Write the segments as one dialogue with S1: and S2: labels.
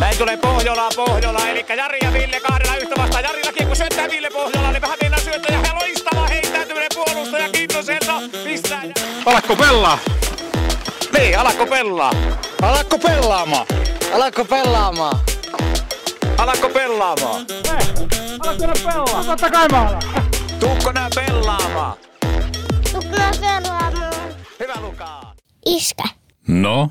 S1: Näin tulee Pohjola, Pohjola, eli Jari ja Ville kahdella yhtä vastaan. Jarilla kiekko syöttää Ville Pohjola, niin vähän mennään syöttää ja loistava heittäytyminen puolustaja Kintoselta. Pistää.
S2: Alakko pelaa?
S1: Niin, alakko pelaa?
S2: Alakko pelaamaan?
S3: Alatko pelaamaan?
S1: Alakko pelaamaan?
S2: Totta kai mä alan.
S1: Tuukko nää pelaamaan?
S4: Tupla pelaamaan.
S1: Hyvä Lukaa.
S4: Iskä,
S5: No,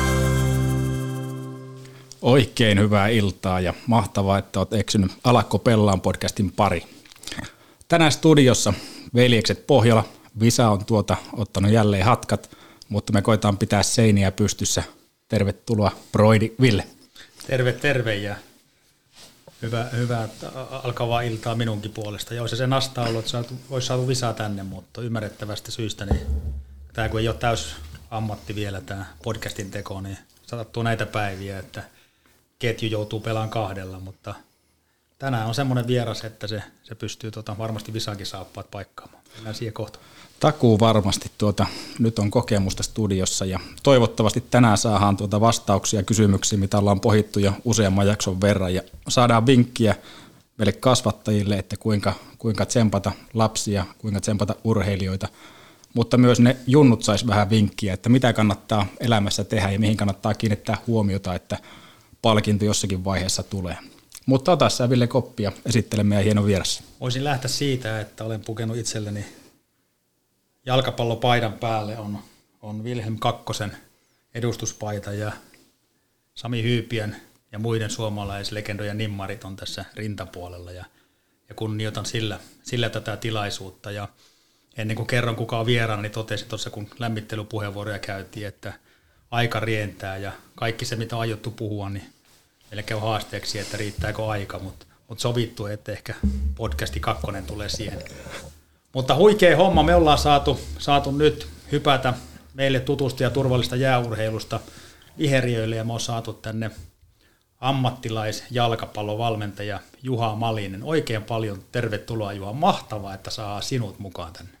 S6: Oikein hyvää iltaa ja mahtavaa, että olet eksynyt Alakko Pellaan podcastin pari. Tänään studiossa veljekset Pohjola. Visa on tuota ottanut jälleen hatkat, mutta me koitaan pitää seiniä pystyssä. Tervetuloa Broidi Ville.
S7: Terve, terve ja hyvä, hyvää alkavaa iltaa minunkin puolesta. Ja olisi se nasta ollut, että saatu, olisi saatu visaa tänne, mutta ymmärrettävästä syystä, niin tämä kun ei ole täys ammatti vielä tämä podcastin teko, niin sattuu näitä päiviä, että ketju joutuu pelaamaan kahdella, mutta tänään on semmoinen vieras, että se, se pystyy tota, varmasti visaankin saappaat paikkaamaan. Mennään siihen kohta.
S6: Takuu varmasti tuota, nyt on kokemusta studiossa ja toivottavasti tänään saadaan tuota vastauksia kysymyksiin, mitä ollaan pohittu jo useamman jakson verran ja saadaan vinkkiä meille kasvattajille, että kuinka, kuinka tsempata lapsia, kuinka tsempata urheilijoita, mutta myös ne junnut sais vähän vinkkiä, että mitä kannattaa elämässä tehdä ja mihin kannattaa kiinnittää huomiota, että palkinto jossakin vaiheessa tulee. Mutta ota sä Ville koppia, esittele meidän hieno vieras.
S7: Voisin lähteä siitä, että olen pukenut itselleni jalkapallopaidan päälle on, on Wilhelm Kakkosen edustuspaita ja Sami Hyypien ja muiden suomalaislegendojen nimmarit on tässä rintapuolella ja, ja kunnioitan sillä, sillä tätä tilaisuutta ja ennen kuin kerron kuka on vieraana, niin totesin tuossa kun lämmittelypuheenvuoroja käytiin, että aika rientää ja kaikki se mitä on aiottu puhua, niin meille käy haasteeksi, että riittääkö aika, mutta mut sovittu, että ehkä podcasti kakkonen tulee siihen. Mutta huikea homma, me ollaan saatu, saatu nyt hypätä meille tutusta ja turvallista jääurheilusta viheriöille ja me on saatu tänne ammattilaisjalkapallovalmentaja Juha Malinen. Oikein paljon tervetuloa Juha, mahtavaa, että saa sinut mukaan tänne.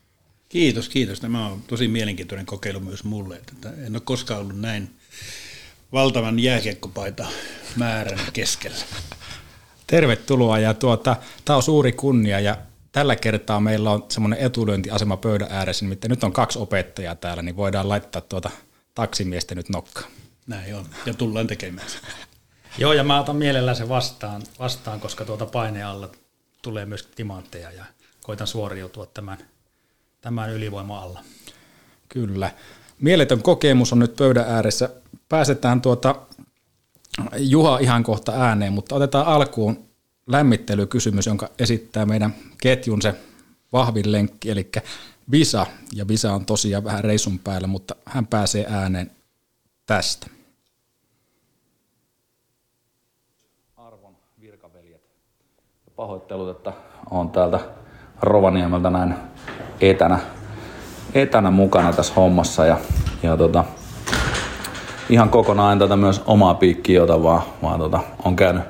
S8: Kiitos, kiitos. Tämä on tosi mielenkiintoinen kokeilu myös mulle. Että en ole koskaan ollut näin valtavan jääkiekkopaita määrän keskellä.
S6: Tervetuloa ja tuota, tämä on suuri kunnia ja tällä kertaa meillä on semmoinen etulyöntiasema pöydän ääressä, nimittäin nyt on kaksi opettajaa täällä, niin voidaan laittaa tuota taksimiestä nyt nokkaan.
S8: Näin on, ja tullaan tekemään.
S7: Joo, ja mä otan mielellään se vastaan, vastaan koska tuota paineen alla tulee myös timantteja ja koitan suoriutua tämän, tämän ylivoima alla.
S6: Kyllä. Mieletön kokemus on nyt pöydän ääressä. Pääsetään tuota Juha ihan kohta ääneen, mutta otetaan alkuun lämmittelykysymys, jonka esittää meidän ketjun se vahvin lenkki, eli Visa. Ja Visa on tosiaan vähän reisun päällä, mutta hän pääsee ääneen tästä.
S9: Arvon virkaveljet. Pahoittelut, että on täältä Rovaniemeltä näin etänä, etänä mukana tässä hommassa ja, ja tota, ihan kokonaan en tätä myös omaa piikkiä ota, vaan, vaan tota, on käynyt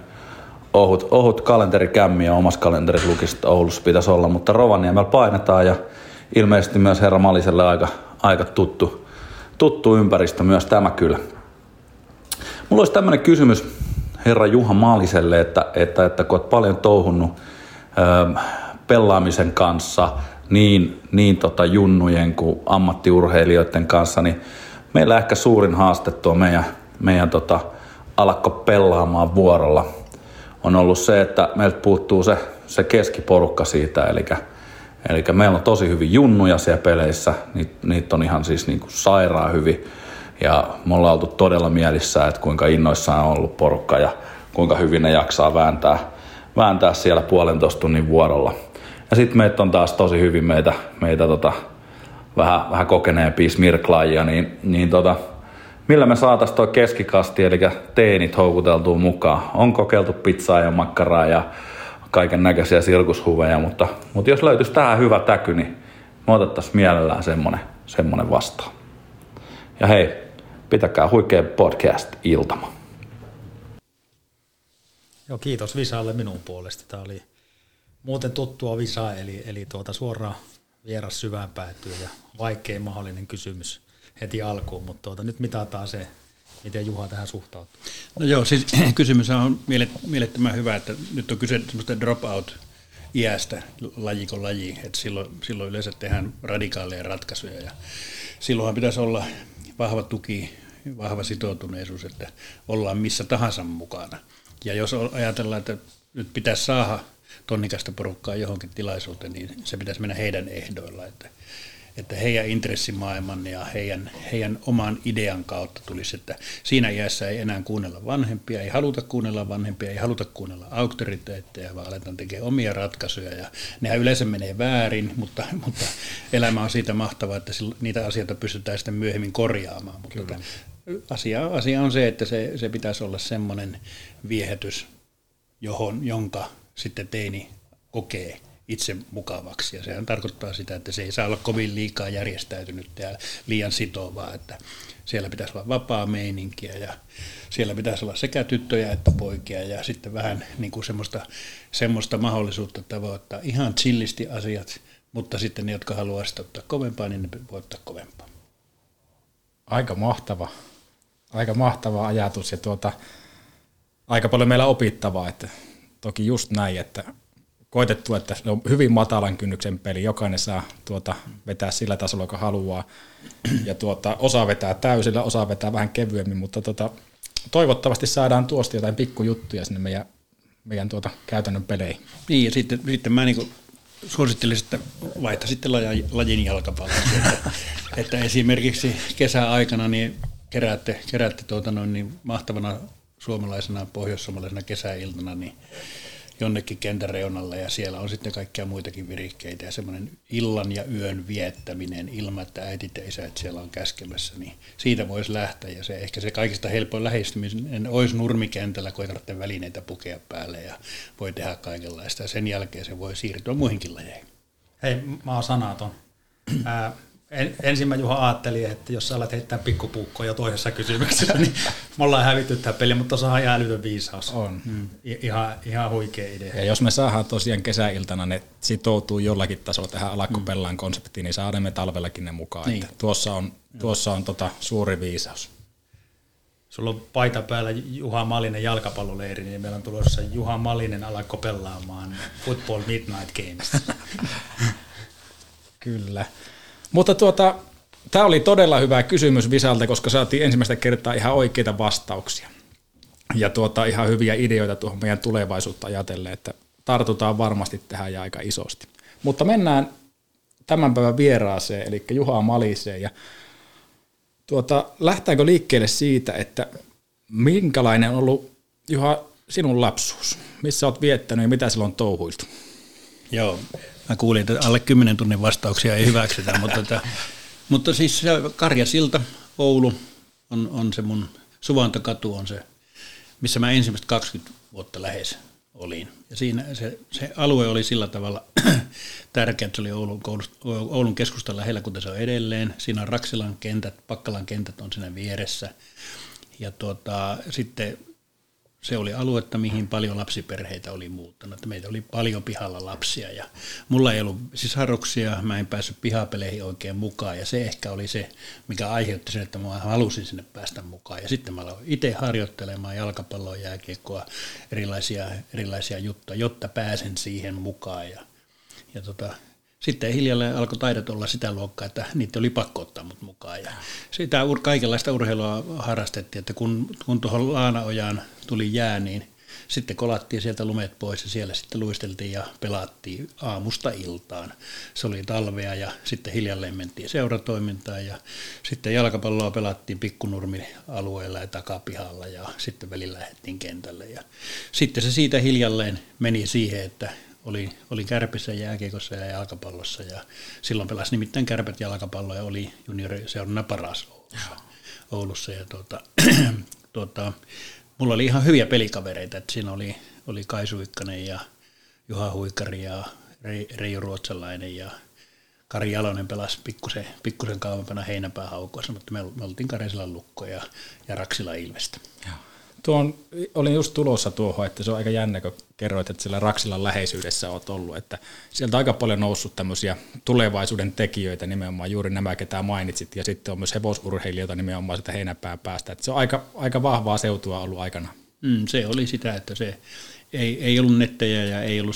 S9: ohut, ohut kalenterikämmi ja omassa kalenterissa lukisi, että Oulussa pitäisi olla, mutta Rovaniemellä painetaan ja ilmeisesti myös herra Maliselle aika, aika tuttu, tuttu ympäristö myös tämä kyllä. Mulla olisi tämmöinen kysymys herra Juha Maaliselle, että, että, että kun olet paljon touhunnut ö, pelaamisen kanssa niin, niin tota junnujen kuin ammattiurheilijoiden kanssa, niin meillä ehkä suurin haaste tuo meidän, meidän tota, alakko pelaamaan vuorolla on ollut se, että meiltä puuttuu se, se keskiporukka siitä, eli, eli meillä on tosi hyvin junnuja siellä peleissä, niitä, niitä on ihan siis niin kuin sairaan hyvin, ja me ollaan oltu todella mielissä, että kuinka innoissaan on ollut porukka ja kuinka hyvin ne jaksaa vääntää, vääntää siellä puolentoista tunnin vuorolla. Ja sitten meitä on taas tosi hyvin meitä, meitä tota, vähän, vähän kokeneempia smirklaajia, niin, niin tota, millä me saataisiin tuo keskikasti, eli teenit houkuteltua mukaan. On kokeiltu pizzaa ja makkaraa ja kaiken näköisiä sirkushuveja, mutta, mutta jos löytyisi tähän hyvä täky, niin me otettaisiin mielellään semmonen, semmonen vastaan. Ja hei, pitäkää huikea podcast-iltama.
S7: Joo, kiitos Visalle minun puolesta. Tämä oli muuten tuttua Visaa, eli, eli tuota suoraan vieras syvään päätyy ja vaikein mahdollinen kysymys heti alkuun, mutta tuota, nyt mitataan se, miten Juha tähän suhtautuu.
S8: No joo, siis kysymys on mielettömän hyvä, että nyt on kyse semmoista dropout iästä lajiko laji, että silloin, silloin yleensä tehdään radikaaleja ratkaisuja ja silloinhan pitäisi olla vahva tuki, vahva sitoutuneisuus, että ollaan missä tahansa mukana. Ja jos ajatellaan, että nyt pitäisi saada tonnikasta porukkaa johonkin tilaisuuteen, niin se pitäisi mennä heidän ehdoilla, että, että heidän intressimaailman ja heidän, heidän oman idean kautta tulisi, että siinä iässä ei enää kuunnella vanhempia, ei haluta kuunnella vanhempia, ei haluta kuunnella auktoriteetteja, vaan aletaan tekemään omia ratkaisuja ja nehän yleensä menee väärin, mutta, mutta elämä on siitä mahtavaa, että niitä asioita pystytään sitten myöhemmin korjaamaan. Mutta asia, asia on se, että se, se pitäisi olla semmoinen viehätys, johon, jonka sitten teini kokee itse mukavaksi. Ja sehän tarkoittaa sitä, että se ei saa olla kovin liikaa järjestäytynyt ja liian sitovaa, että siellä pitäisi olla vapaa meininkiä ja siellä pitäisi olla sekä tyttöjä että poikia ja sitten vähän niin kuin semmoista, semmoista mahdollisuutta tavoittaa ihan chillisti asiat, mutta sitten ne, jotka haluaa sitä ottaa kovempaa, niin ne voi ottaa kovempaa.
S6: Aika mahtava, aika mahtava ajatus ja tuota, aika paljon meillä opittavaa, että toki just näin, että koitettu, että se on hyvin matalan kynnyksen peli, jokainen saa tuota, vetää sillä tasolla, joka haluaa, ja tuota, osa vetää täysillä, osa vetää vähän kevyemmin, mutta tuota, toivottavasti saadaan tuosta jotain pikkujuttuja sinne meidän, meidän tuota, käytännön peleihin.
S8: Niin, ja sitten, sitten mä niin suosittelisin, että vaihtasitte lajin jalkapallon. että, että esimerkiksi kesäaikana niin keräätte, keräätte tuota noin niin mahtavana suomalaisena, pohjoissuomalaisena kesäiltana niin jonnekin kentän ja siellä on sitten kaikkia muitakin virikkeitä ja semmoinen illan ja yön viettäminen ilman, että äitit ja isät siellä on käskemässä, niin siitä voisi lähteä ja se ehkä se kaikista helpoin lähestyminen olisi nurmikentällä, kun ei tarvitse välineitä pukea päälle ja voi tehdä kaikenlaista ja sen jälkeen se voi siirtyä muihinkin lajeihin.
S7: Hei, mä oon sanaton. En, ensin mä Juha ajattelin, että jos sä alat heittää pikkupuukkoa jo toisessa kysymyksessä, niin me ollaan hävitty tämä peli, mutta tuossa on ihan älytön viisaus.
S6: On. Mm.
S7: Ihan, ihan huikea idea.
S6: Ja jos me saadaan tosiaan kesäiltana ne sitoutuu jollakin tasolla tähän alakkopellaan konseptiin, niin saadaan me talvellakin ne mukaan. Niin. Että tuossa on, tuossa on tota suuri viisaus.
S7: Sulla on paita päällä Juha Malinen jalkapalloleiri, niin meillä on tulossa Juha Malinen alakko pelaamaan Football Midnight Games.
S6: Kyllä. Mutta tuota, tämä oli todella hyvä kysymys Visalta, koska saatiin ensimmäistä kertaa ihan oikeita vastauksia. Ja tuota, ihan hyviä ideoita tuohon meidän tulevaisuutta ajatellen, että tartutaan varmasti tähän ja aika isosti. Mutta mennään tämän päivän vieraaseen, eli Juha Maliseen. Ja tuota, lähtääkö liikkeelle siitä, että minkälainen on ollut Juha sinun lapsuus? Missä olet viettänyt ja mitä silloin on touhuiltu?
S8: Joo, Mä kuulin, että alle 10 tunnin vastauksia ei hyväksytä, mutta, että, mutta siis se Karjasilta, Oulu on, on se mun Suvantakatu on se, missä mä ensimmäistä 20 vuotta lähes olin. Ja siinä se, se alue oli sillä tavalla tärkeä, että se oli Oulun, Oulun keskustan lähellä, kuten se on edelleen. Siinä on Raksilan kentät, Pakkalan kentät on siinä vieressä. Ja tuota, sitten se oli aluetta, mihin paljon lapsiperheitä oli muuttanut. Meitä oli paljon pihalla lapsia ja mulla ei ollut sisaruksia, mä en päässyt pihapeleihin oikein mukaan ja se ehkä oli se, mikä aiheutti sen, että mä halusin sinne päästä mukaan. Ja sitten mä aloin itse harjoittelemaan jalkapalloa, jääkiekkoa, erilaisia, erilaisia juttuja, jotta pääsen siihen mukaan. Ja, ja tota, sitten hiljalleen alkoi taidot olla sitä luokkaa, että niitä oli pakko ottaa mut mukaan. Ja sitä kaikenlaista urheilua harrastettiin, että kun, kun tuohon Laanaojaan tuli jää, niin sitten kolattiin sieltä lumet pois ja siellä sitten luisteltiin ja pelattiin aamusta iltaan. Se oli talvea ja sitten hiljalleen mentiin seuratoimintaan ja sitten jalkapalloa pelattiin pikkunurmin alueella ja takapihalla ja sitten välillä lähdettiin kentälle. Ja sitten se siitä hiljalleen meni siihen, että oli, oli kärpissä jääkiekossa ja jalkapallossa ja silloin pelasi nimittäin kärpät jalkapallo ja oli junioriseurana paras Oulussa. Oulussa ja tuota, tuota, mulla oli ihan hyviä pelikavereita, että siinä oli, oli Kai Suikkanen ja Juha Huikari ja Reijo Ruotsalainen ja Kari Jalonen pelasi pikkusen, pikkusen kauempana heinäpää haukoissa, mutta me, me oltiin Karisilla lukko ja, ja Raksilla Ilvestä.
S6: Joo. Tuon, olin just tulossa tuohon, että se on aika jännä, kun kerroit, että siellä Raksilan läheisyydessä olet ollut, että sieltä aika paljon noussut tämmöisiä tulevaisuuden tekijöitä nimenomaan, juuri nämä, ketä mainitsit, ja sitten on myös hevosurheilijoita nimenomaan sitä heinäpää päästä, että se on aika, aika vahvaa seutua ollut aikana.
S8: Mm, se oli sitä, että se ei, ei ollut nettejä ja ei ollut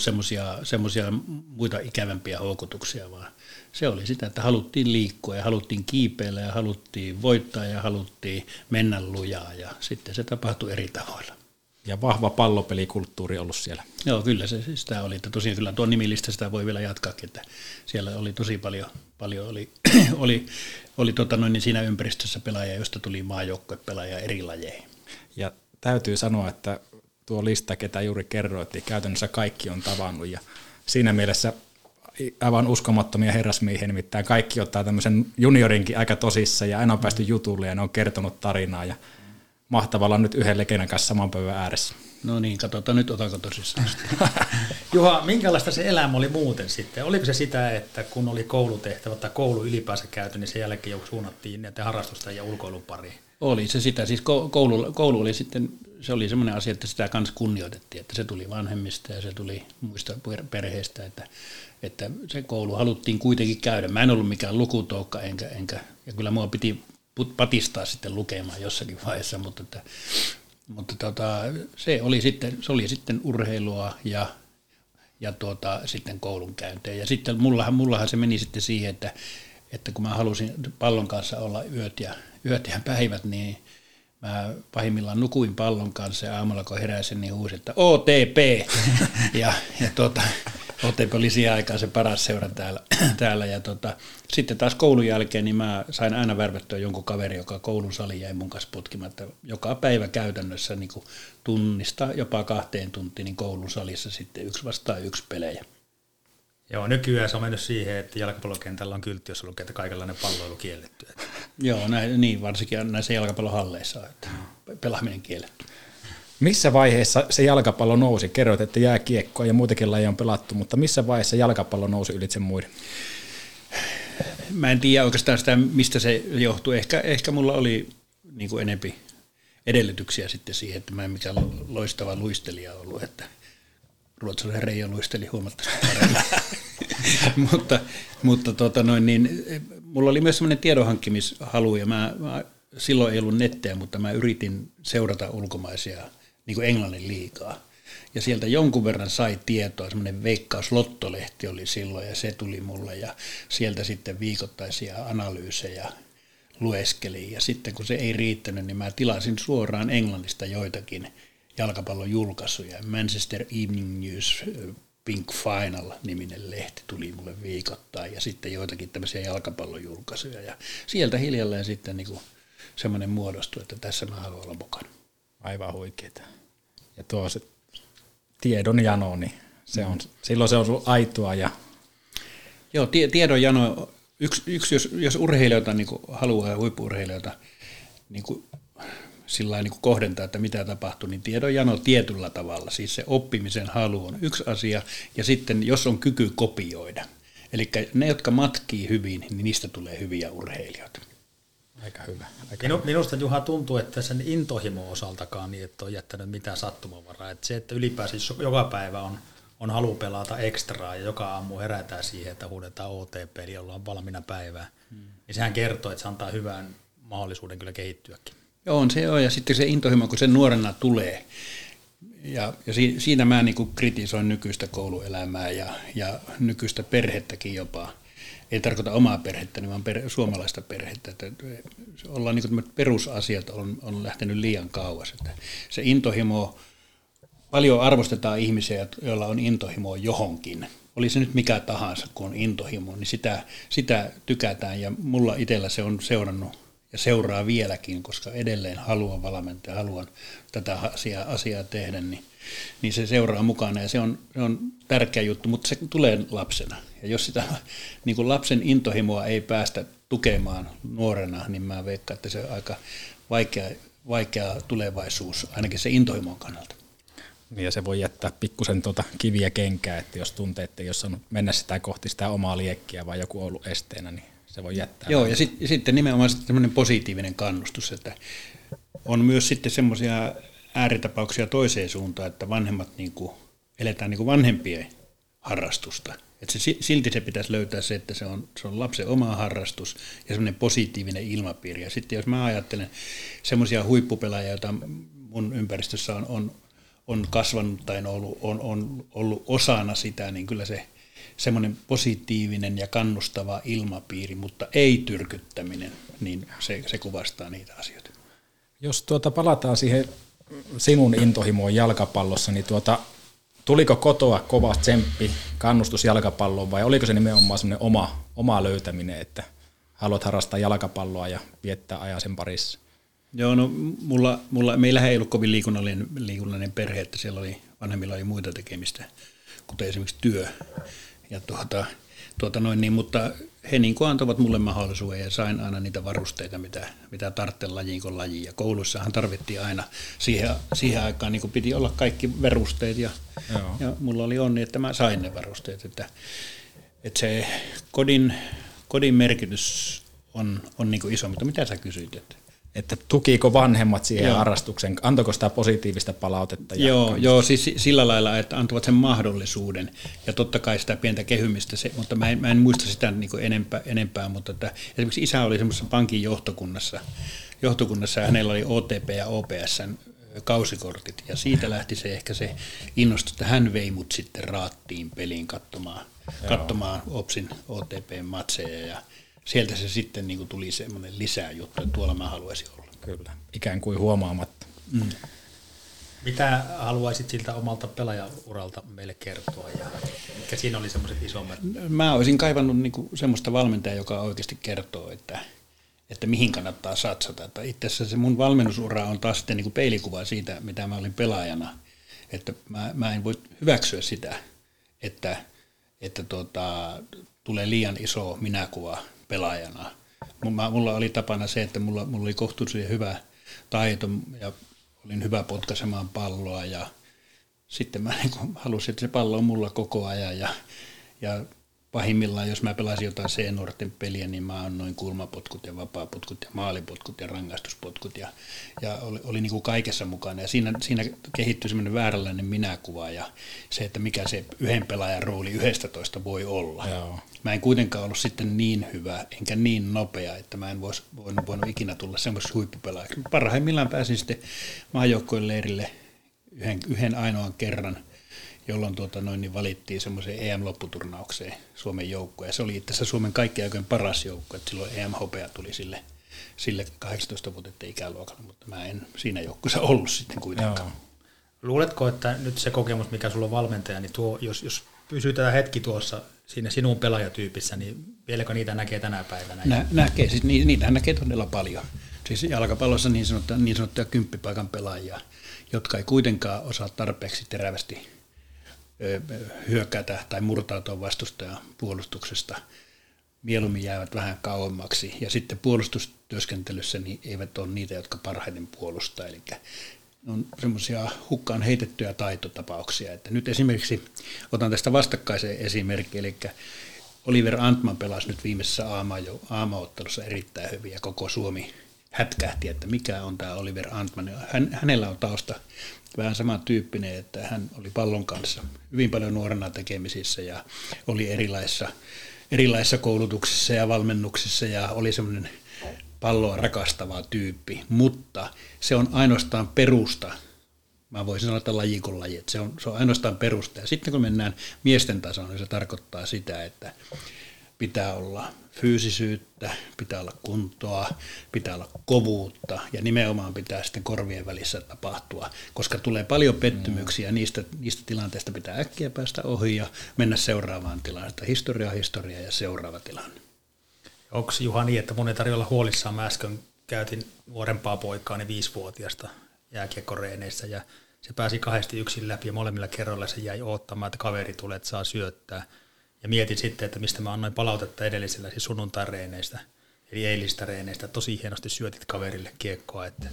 S8: semmoisia muita ikävämpiä houkutuksia, vaan se oli sitä, että haluttiin liikkua ja haluttiin kiipeillä ja haluttiin voittaa ja haluttiin mennä lujaa ja sitten se tapahtui eri tavoilla.
S6: Ja vahva pallopelikulttuuri ollut siellä.
S8: Joo, kyllä se sitä oli. Että tosiaan kyllä tuon nimilistä sitä voi vielä jatkaa, että siellä oli tosi paljon, paljon oli, oli, oli tota noin, niin siinä ympäristössä pelaajia, josta tuli maajoukkuepelaajia eri lajeihin.
S6: Ja täytyy sanoa, että tuo lista, ketä juuri kerroit, käytännössä kaikki on tavannut ja siinä mielessä aivan uskomattomia herrasmiehiä, nimittäin kaikki ottaa tämmöisen juniorinkin aika tosissa ja aina on päästy jutulle ja ne on kertonut tarinaa ja mahtavalla nyt yhden legendan kanssa saman päivän ääressä.
S8: No niin, katsotaan nyt otako tosissaan.
S7: Juha, minkälaista se elämä oli muuten sitten? Oliko se sitä, että kun oli koulutehtävä tai koulu ylipäänsä käyty, niin sen jälkeen jo suunnattiin näiden harrastusten ja ulkoilun pariin?
S8: Oli se sitä, siis koulu, koulu oli sitten, se oli semmoinen asia, että sitä kanssa kunnioitettiin, että se tuli vanhemmista ja se tuli muista perheistä, että että se koulu haluttiin kuitenkin käydä. Mä en ollut mikään lukutoukka, enkä, enkä ja kyllä mua piti patistaa sitten lukemaan jossakin vaiheessa, mutta, että, mutta tota, se, oli sitten, se oli sitten urheilua ja, ja tuota, sitten koulunkäyntiä. Ja sitten mullahan, mullahan se meni sitten siihen, että, että kun mä halusin pallon kanssa olla yöt ja, yöt ja päivät, niin mä pahimmillaan nukuin pallon kanssa ja aamulla kun heräsin, niin huusin, että OTP. ja, ja tuota, OTP oli siihen aikaan se paras seura täällä. täällä ja tota, sitten taas koulun jälkeen niin mä sain aina värvättyä jonkun kaveri, joka koulun sali jäi mun kanssa putkimatta. Joka päivä käytännössä niin kuin tunnista jopa kahteen tuntiin niin koulun salissa sitten yksi vastaan yksi pelejä.
S7: Joo, nykyään se on mennyt siihen, että jalkapallokentällä on kyltti, jossa lukee, että kaikenlainen palloilu kielletty.
S8: Joo, näin, niin varsinkin näissä jalkapallohalleissa, että pelaaminen kielletty.
S6: Missä vaiheessa se jalkapallo nousi? Kerroit, että jääkiekkoa ja muutenkin laji on pelattu, mutta missä vaiheessa jalkapallo nousi ylitse muiden?
S8: Mä en tiedä oikeastaan sitä, mistä se johtuu. Ehkä, ehkä mulla oli niin kuin enempi edellytyksiä sitten siihen, että mä en mikään loistava luistelija ollut, että ruotsalainen Reijo luisteli huomattavasti paremmin. mutta mutta tota noin, niin, mulla oli myös semmoinen tiedonhankkimishalu ja mä, mä, silloin ei ollut nettejä, mutta mä yritin seurata ulkomaisia niin kuin englannin liikaa. Ja sieltä jonkun verran sai tietoa, semmoinen Veikkaus Lottolehti oli silloin ja se tuli mulle ja sieltä sitten viikoittaisia analyysejä lueskelin. Ja sitten kun se ei riittänyt, niin mä tilasin suoraan Englannista joitakin jalkapallon julkaisuja. Manchester Evening News Pink Final-niminen lehti tuli mulle viikoittain ja sitten joitakin tämmöisiä jalkapallojulkaisuja. Ja sieltä hiljalleen sitten niin semmoinen muodostui, että tässä mä haluan olla mukana.
S6: Aivan huikeeta. Ja tuo se tiedon jano, niin se on, silloin se on ollut aitoa. Ja...
S8: Joo, tie, tiedon jano, yksi, yksi jos, jos urheilijoita niin haluaa ja huippurheilijoita niin kuin, sillä niin kohdentaa, että mitä tapahtuu, niin tiedon jano tietyllä tavalla, siis se oppimisen halu on yksi asia, ja sitten jos on kyky kopioida. Eli ne, jotka matkii hyvin, niin niistä tulee hyviä urheilijoita.
S6: Aika hyvä. Aika
S7: Minu, minusta Juha tuntuu, että sen intohimo osaltakaan niin, että on jättänyt mitään sattumavaraa. Että se, että ylipäänsä joka päivä on, on halu pelata ekstraa ja joka aamu herätään siihen, että huudetaan OTP, eli ollaan valmiina päivää, hmm. niin sehän kertoo, että se antaa hyvän mahdollisuuden kyllä kehittyäkin.
S8: Joo, on se on, ja sitten se intohimo, kun se nuorena tulee, ja, ja siinä mä niin kritisoin nykyistä kouluelämää ja, ja nykyistä perhettäkin jopa – ei tarkoita omaa perhettä, vaan per, suomalaista perhettä. Että ollaan niin perusasiat on, on lähtenyt liian kauas. Että se intohimo, paljon arvostetaan ihmisiä, joilla on intohimo johonkin. Oli se nyt mikä tahansa, kun on intohimo, niin sitä, sitä tykätään ja mulla itsellä se on seurannut ja seuraa vieläkin, koska edelleen haluan valmentaa, haluan tätä asiaa, asiaa tehdä, niin, niin se seuraa mukana ja se on, se on tärkeä juttu, mutta se tulee lapsena. Ja jos sitä niin kuin lapsen intohimoa ei päästä tukemaan nuorena, niin mä veikkaan, että se on aika vaikea, vaikea tulevaisuus, ainakin se intohimon kannalta.
S6: Niin ja se voi jättää pikkusen tuota kiviä kenkää, että jos tuntee, että jos on mennä sitä kohti sitä omaa liekkiä vai joku ollut esteenä, niin se voi jättää.
S8: Joo, ja, sit, sitten nimenomaan semmoinen positiivinen kannustus, että on myös sitten semmoisia ääritapauksia toiseen suuntaan, että vanhemmat niin kuin, eletään niin kuin vanhempien harrastusta. Että se, silti se pitäisi löytää se, että se on, se on lapsen oma harrastus ja semmoinen positiivinen ilmapiiri. Ja sitten jos mä ajattelen semmoisia huippupelaajia, joita mun ympäristössä on, on, on kasvanut tai on ollut, on, on ollut osana sitä, niin kyllä se semmoinen positiivinen ja kannustava ilmapiiri, mutta ei tyrkyttäminen, niin se, se kuvastaa niitä asioita.
S6: Jos tuota palataan siihen sinun intohimoon jalkapallossa, niin tuota, tuliko kotoa kova tsemppi, kannustus jalkapalloon vai oliko se nimenomaan semmoinen oma, oma löytäminen, että haluat harrastaa jalkapalloa ja viettää ajan sen parissa?
S8: Joo, no mulla, mulla, meillä ei ollut kovin liikunnallinen, liikunnallinen perhe, että siellä oli, vanhemmilla oli muita tekemistä, kuten esimerkiksi työ. Ja tuota, tuota noin, niin, mutta he niin kuin antoivat mulle mahdollisuuden ja sain aina niitä varusteita, mitä, mitä tarvitsen lajiin kuin lajiin. Ja koulussahan tarvittiin aina siihen, siihen aikaan, niin kuin piti olla kaikki varusteet ja, ja mulla oli onni, että mä sain ne varusteet. Että, että se kodin, kodin merkitys on, on niin kuin iso, mutta mitä sä kysyit? Että?
S6: Että tukiiko vanhemmat siihen joo. harrastuksen, antoiko sitä positiivista palautetta?
S8: Joo, joo, siis sillä lailla, että antavat sen mahdollisuuden ja totta kai sitä pientä kehymistä, se, mutta mä en, mä en muista sitä niin enempää, enempää, mutta että, esimerkiksi isä oli semmoisessa pankin johtokunnassa, johtokunnassa ja hänellä oli OTP ja OPS kausikortit ja siitä lähti se ehkä se innostus, että hän vei mut sitten raattiin peliin katsomaan, katsomaan OPSin OTP-matseja ja sieltä se sitten niin kuin tuli semmoinen lisää juttu, että tuolla mä haluaisin olla.
S6: Kyllä, ikään kuin huomaamatta. Mm.
S7: Mitä haluaisit siltä omalta pelaajauralta meille kertoa ja mikä siinä oli semmoiset isommat?
S8: Mä olisin kaivannut niin kuin semmoista valmentajaa, joka oikeasti kertoo, että, että mihin kannattaa satsata. Että itse asiassa se mun valmennusura on taas sitten niin kuin peilikuva siitä, mitä mä olin pelaajana. Että mä, mä en voi hyväksyä sitä, että, että tuota, tulee liian iso minäkuva pelaajana. Mulla oli tapana se, että mulla, mulla oli kohtuullisen hyvä taito ja olin hyvä potkaisemaan palloa ja sitten mä niin halusin, että se pallo on mulla koko ajan ja, ja pahimmillaan, jos mä pelasin jotain C-nuorten peliä, niin mä annoin kulmapotkut ja vapaapotkut ja maalipotkut ja rangaistuspotkut ja, ja oli, oli niin kuin kaikessa mukana. Ja siinä, siinä kehittyi semmoinen vääränlainen minäkuva ja se, että mikä se yhden pelaajan rooli yhdestä toista voi olla. Joo. Mä en kuitenkaan ollut sitten niin hyvä enkä niin nopea, että mä en vois, voinut, voinut ikinä tulla semmoisessa huippupelaajaksi. Parhaimmillaan pääsin sitten maajoukkojen leirille yhden, yhden ainoan kerran – jolloin tuota, noin, niin valittiin semmoiseen EM-lopputurnaukseen Suomen joukkoja. Se oli itse asiassa Suomen kaikkien aikojen paras joukko, että silloin EM-hopea tuli sille, sille 18-vuotiaiden ikäluokalle, mutta mä en siinä joukkueessa ollut sitten kuitenkaan. Joo.
S7: Luuletko, että nyt se kokemus, mikä sulla on valmentaja, niin tuo, jos, jos pysyy tätä hetki tuossa siinä sinun pelaajatyypissä, niin vieläkö niitä näkee tänä päivänä?
S8: Nä, näkee, siis niitä näkee todella paljon. Siis jalkapallossa niin sanottuja, niin sanottuja kymppipaikan pelaajia, jotka ei kuitenkaan osaa tarpeeksi terävästi hyökätä tai murtautua vastustajan puolustuksesta. Mieluummin jäävät vähän kauemmaksi. Ja sitten puolustustyöskentelyssä niin eivät ole niitä, jotka parhaiten puolustaa. Eli on semmoisia hukkaan heitettyjä taitotapauksia. Että nyt esimerkiksi otan tästä vastakkaisen esimerkki, eli Oliver Antman pelasi nyt viimeisessä aamaottelussa erittäin hyvin ja koko Suomi hätkähti, että mikä on tämä Oliver Antman. Hän, hänellä on tausta vähän samantyyppinen, että hän oli pallon kanssa hyvin paljon nuorena tekemisissä ja oli erilaisissa, erilaisissa koulutuksissa ja valmennuksissa ja oli semmoinen palloa rakastava tyyppi, mutta se on ainoastaan perusta. Mä voisin sanoa, että laji kuin laji, että se on, se on ainoastaan perusta. Ja sitten kun mennään miesten tasoon, niin se tarkoittaa sitä, että pitää olla fyysisyyttä, pitää olla kuntoa, pitää olla kovuutta ja nimenomaan pitää sitten korvien välissä tapahtua, koska tulee paljon pettymyksiä, mm. niistä, niistä tilanteista pitää äkkiä päästä ohi ja mennä seuraavaan tilanteeseen. Historia, historia ja seuraava tilanne.
S7: Onko Juha niin, että mun ei tarvitse olla huolissaan, mä äsken käytin nuorempaa poikaani viisivuotiasta jääkiekkoreeneissä ja se pääsi kahdesti yksin läpi ja molemmilla kerroilla se jäi odottamaan, että kaveri tulee, että saa syöttää. Ja mietin sitten, että mistä mä annoin palautetta edellisellä siis sunnuntai-reeneistä, eli eilistä reeneistä. Tosi hienosti syötit kaverille kiekkoa, että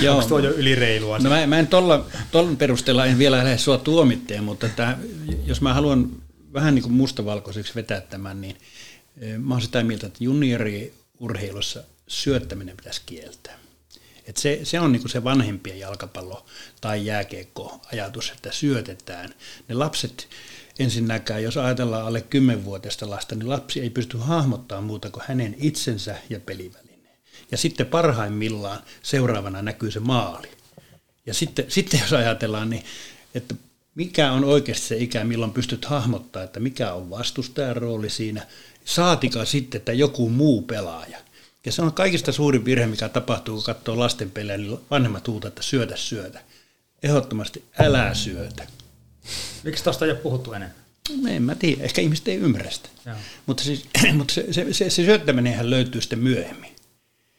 S8: Joo.
S7: onko tuo jo ylireilua?
S8: No mä, mä en tuolla, perusteella en vielä lähde sua tuomitteen, mutta että, jos mä haluan vähän niin kuin mustavalkoiseksi vetää tämän, niin eh, mä oon sitä mieltä, että junioriurheilussa syöttäminen pitäisi kieltää. Et se, se on niinku se vanhempien jalkapallo- tai jääkiekko-ajatus, että syötetään. Ne lapset ensinnäkään, jos ajatellaan alle 10-vuotiaista lasta, niin lapsi ei pysty hahmottamaan muuta kuin hänen itsensä ja pelivälineen. Ja sitten parhaimmillaan seuraavana näkyy se maali. Ja sitten, sitten jos ajatellaan, niin että mikä on oikeasti se ikä, milloin pystyt hahmottaa, että mikä on vastustajan rooli siinä, saatika sitten, että joku muu pelaaja. Ja se on kaikista suurin virhe, mikä tapahtuu, kun katsoo lasten pelejä, niin vanhemmat huutaa, että syötä, syötä. Ehdottomasti älä syötä.
S7: Miksi tuosta ei ole puhuttu enemmän?
S8: No En mä tiedä, ehkä ihmiset ei ymmärrä sitä.
S7: Joo.
S8: Mutta, siis, mutta se, se, se, se syöttäminenhän löytyy sitten myöhemmin.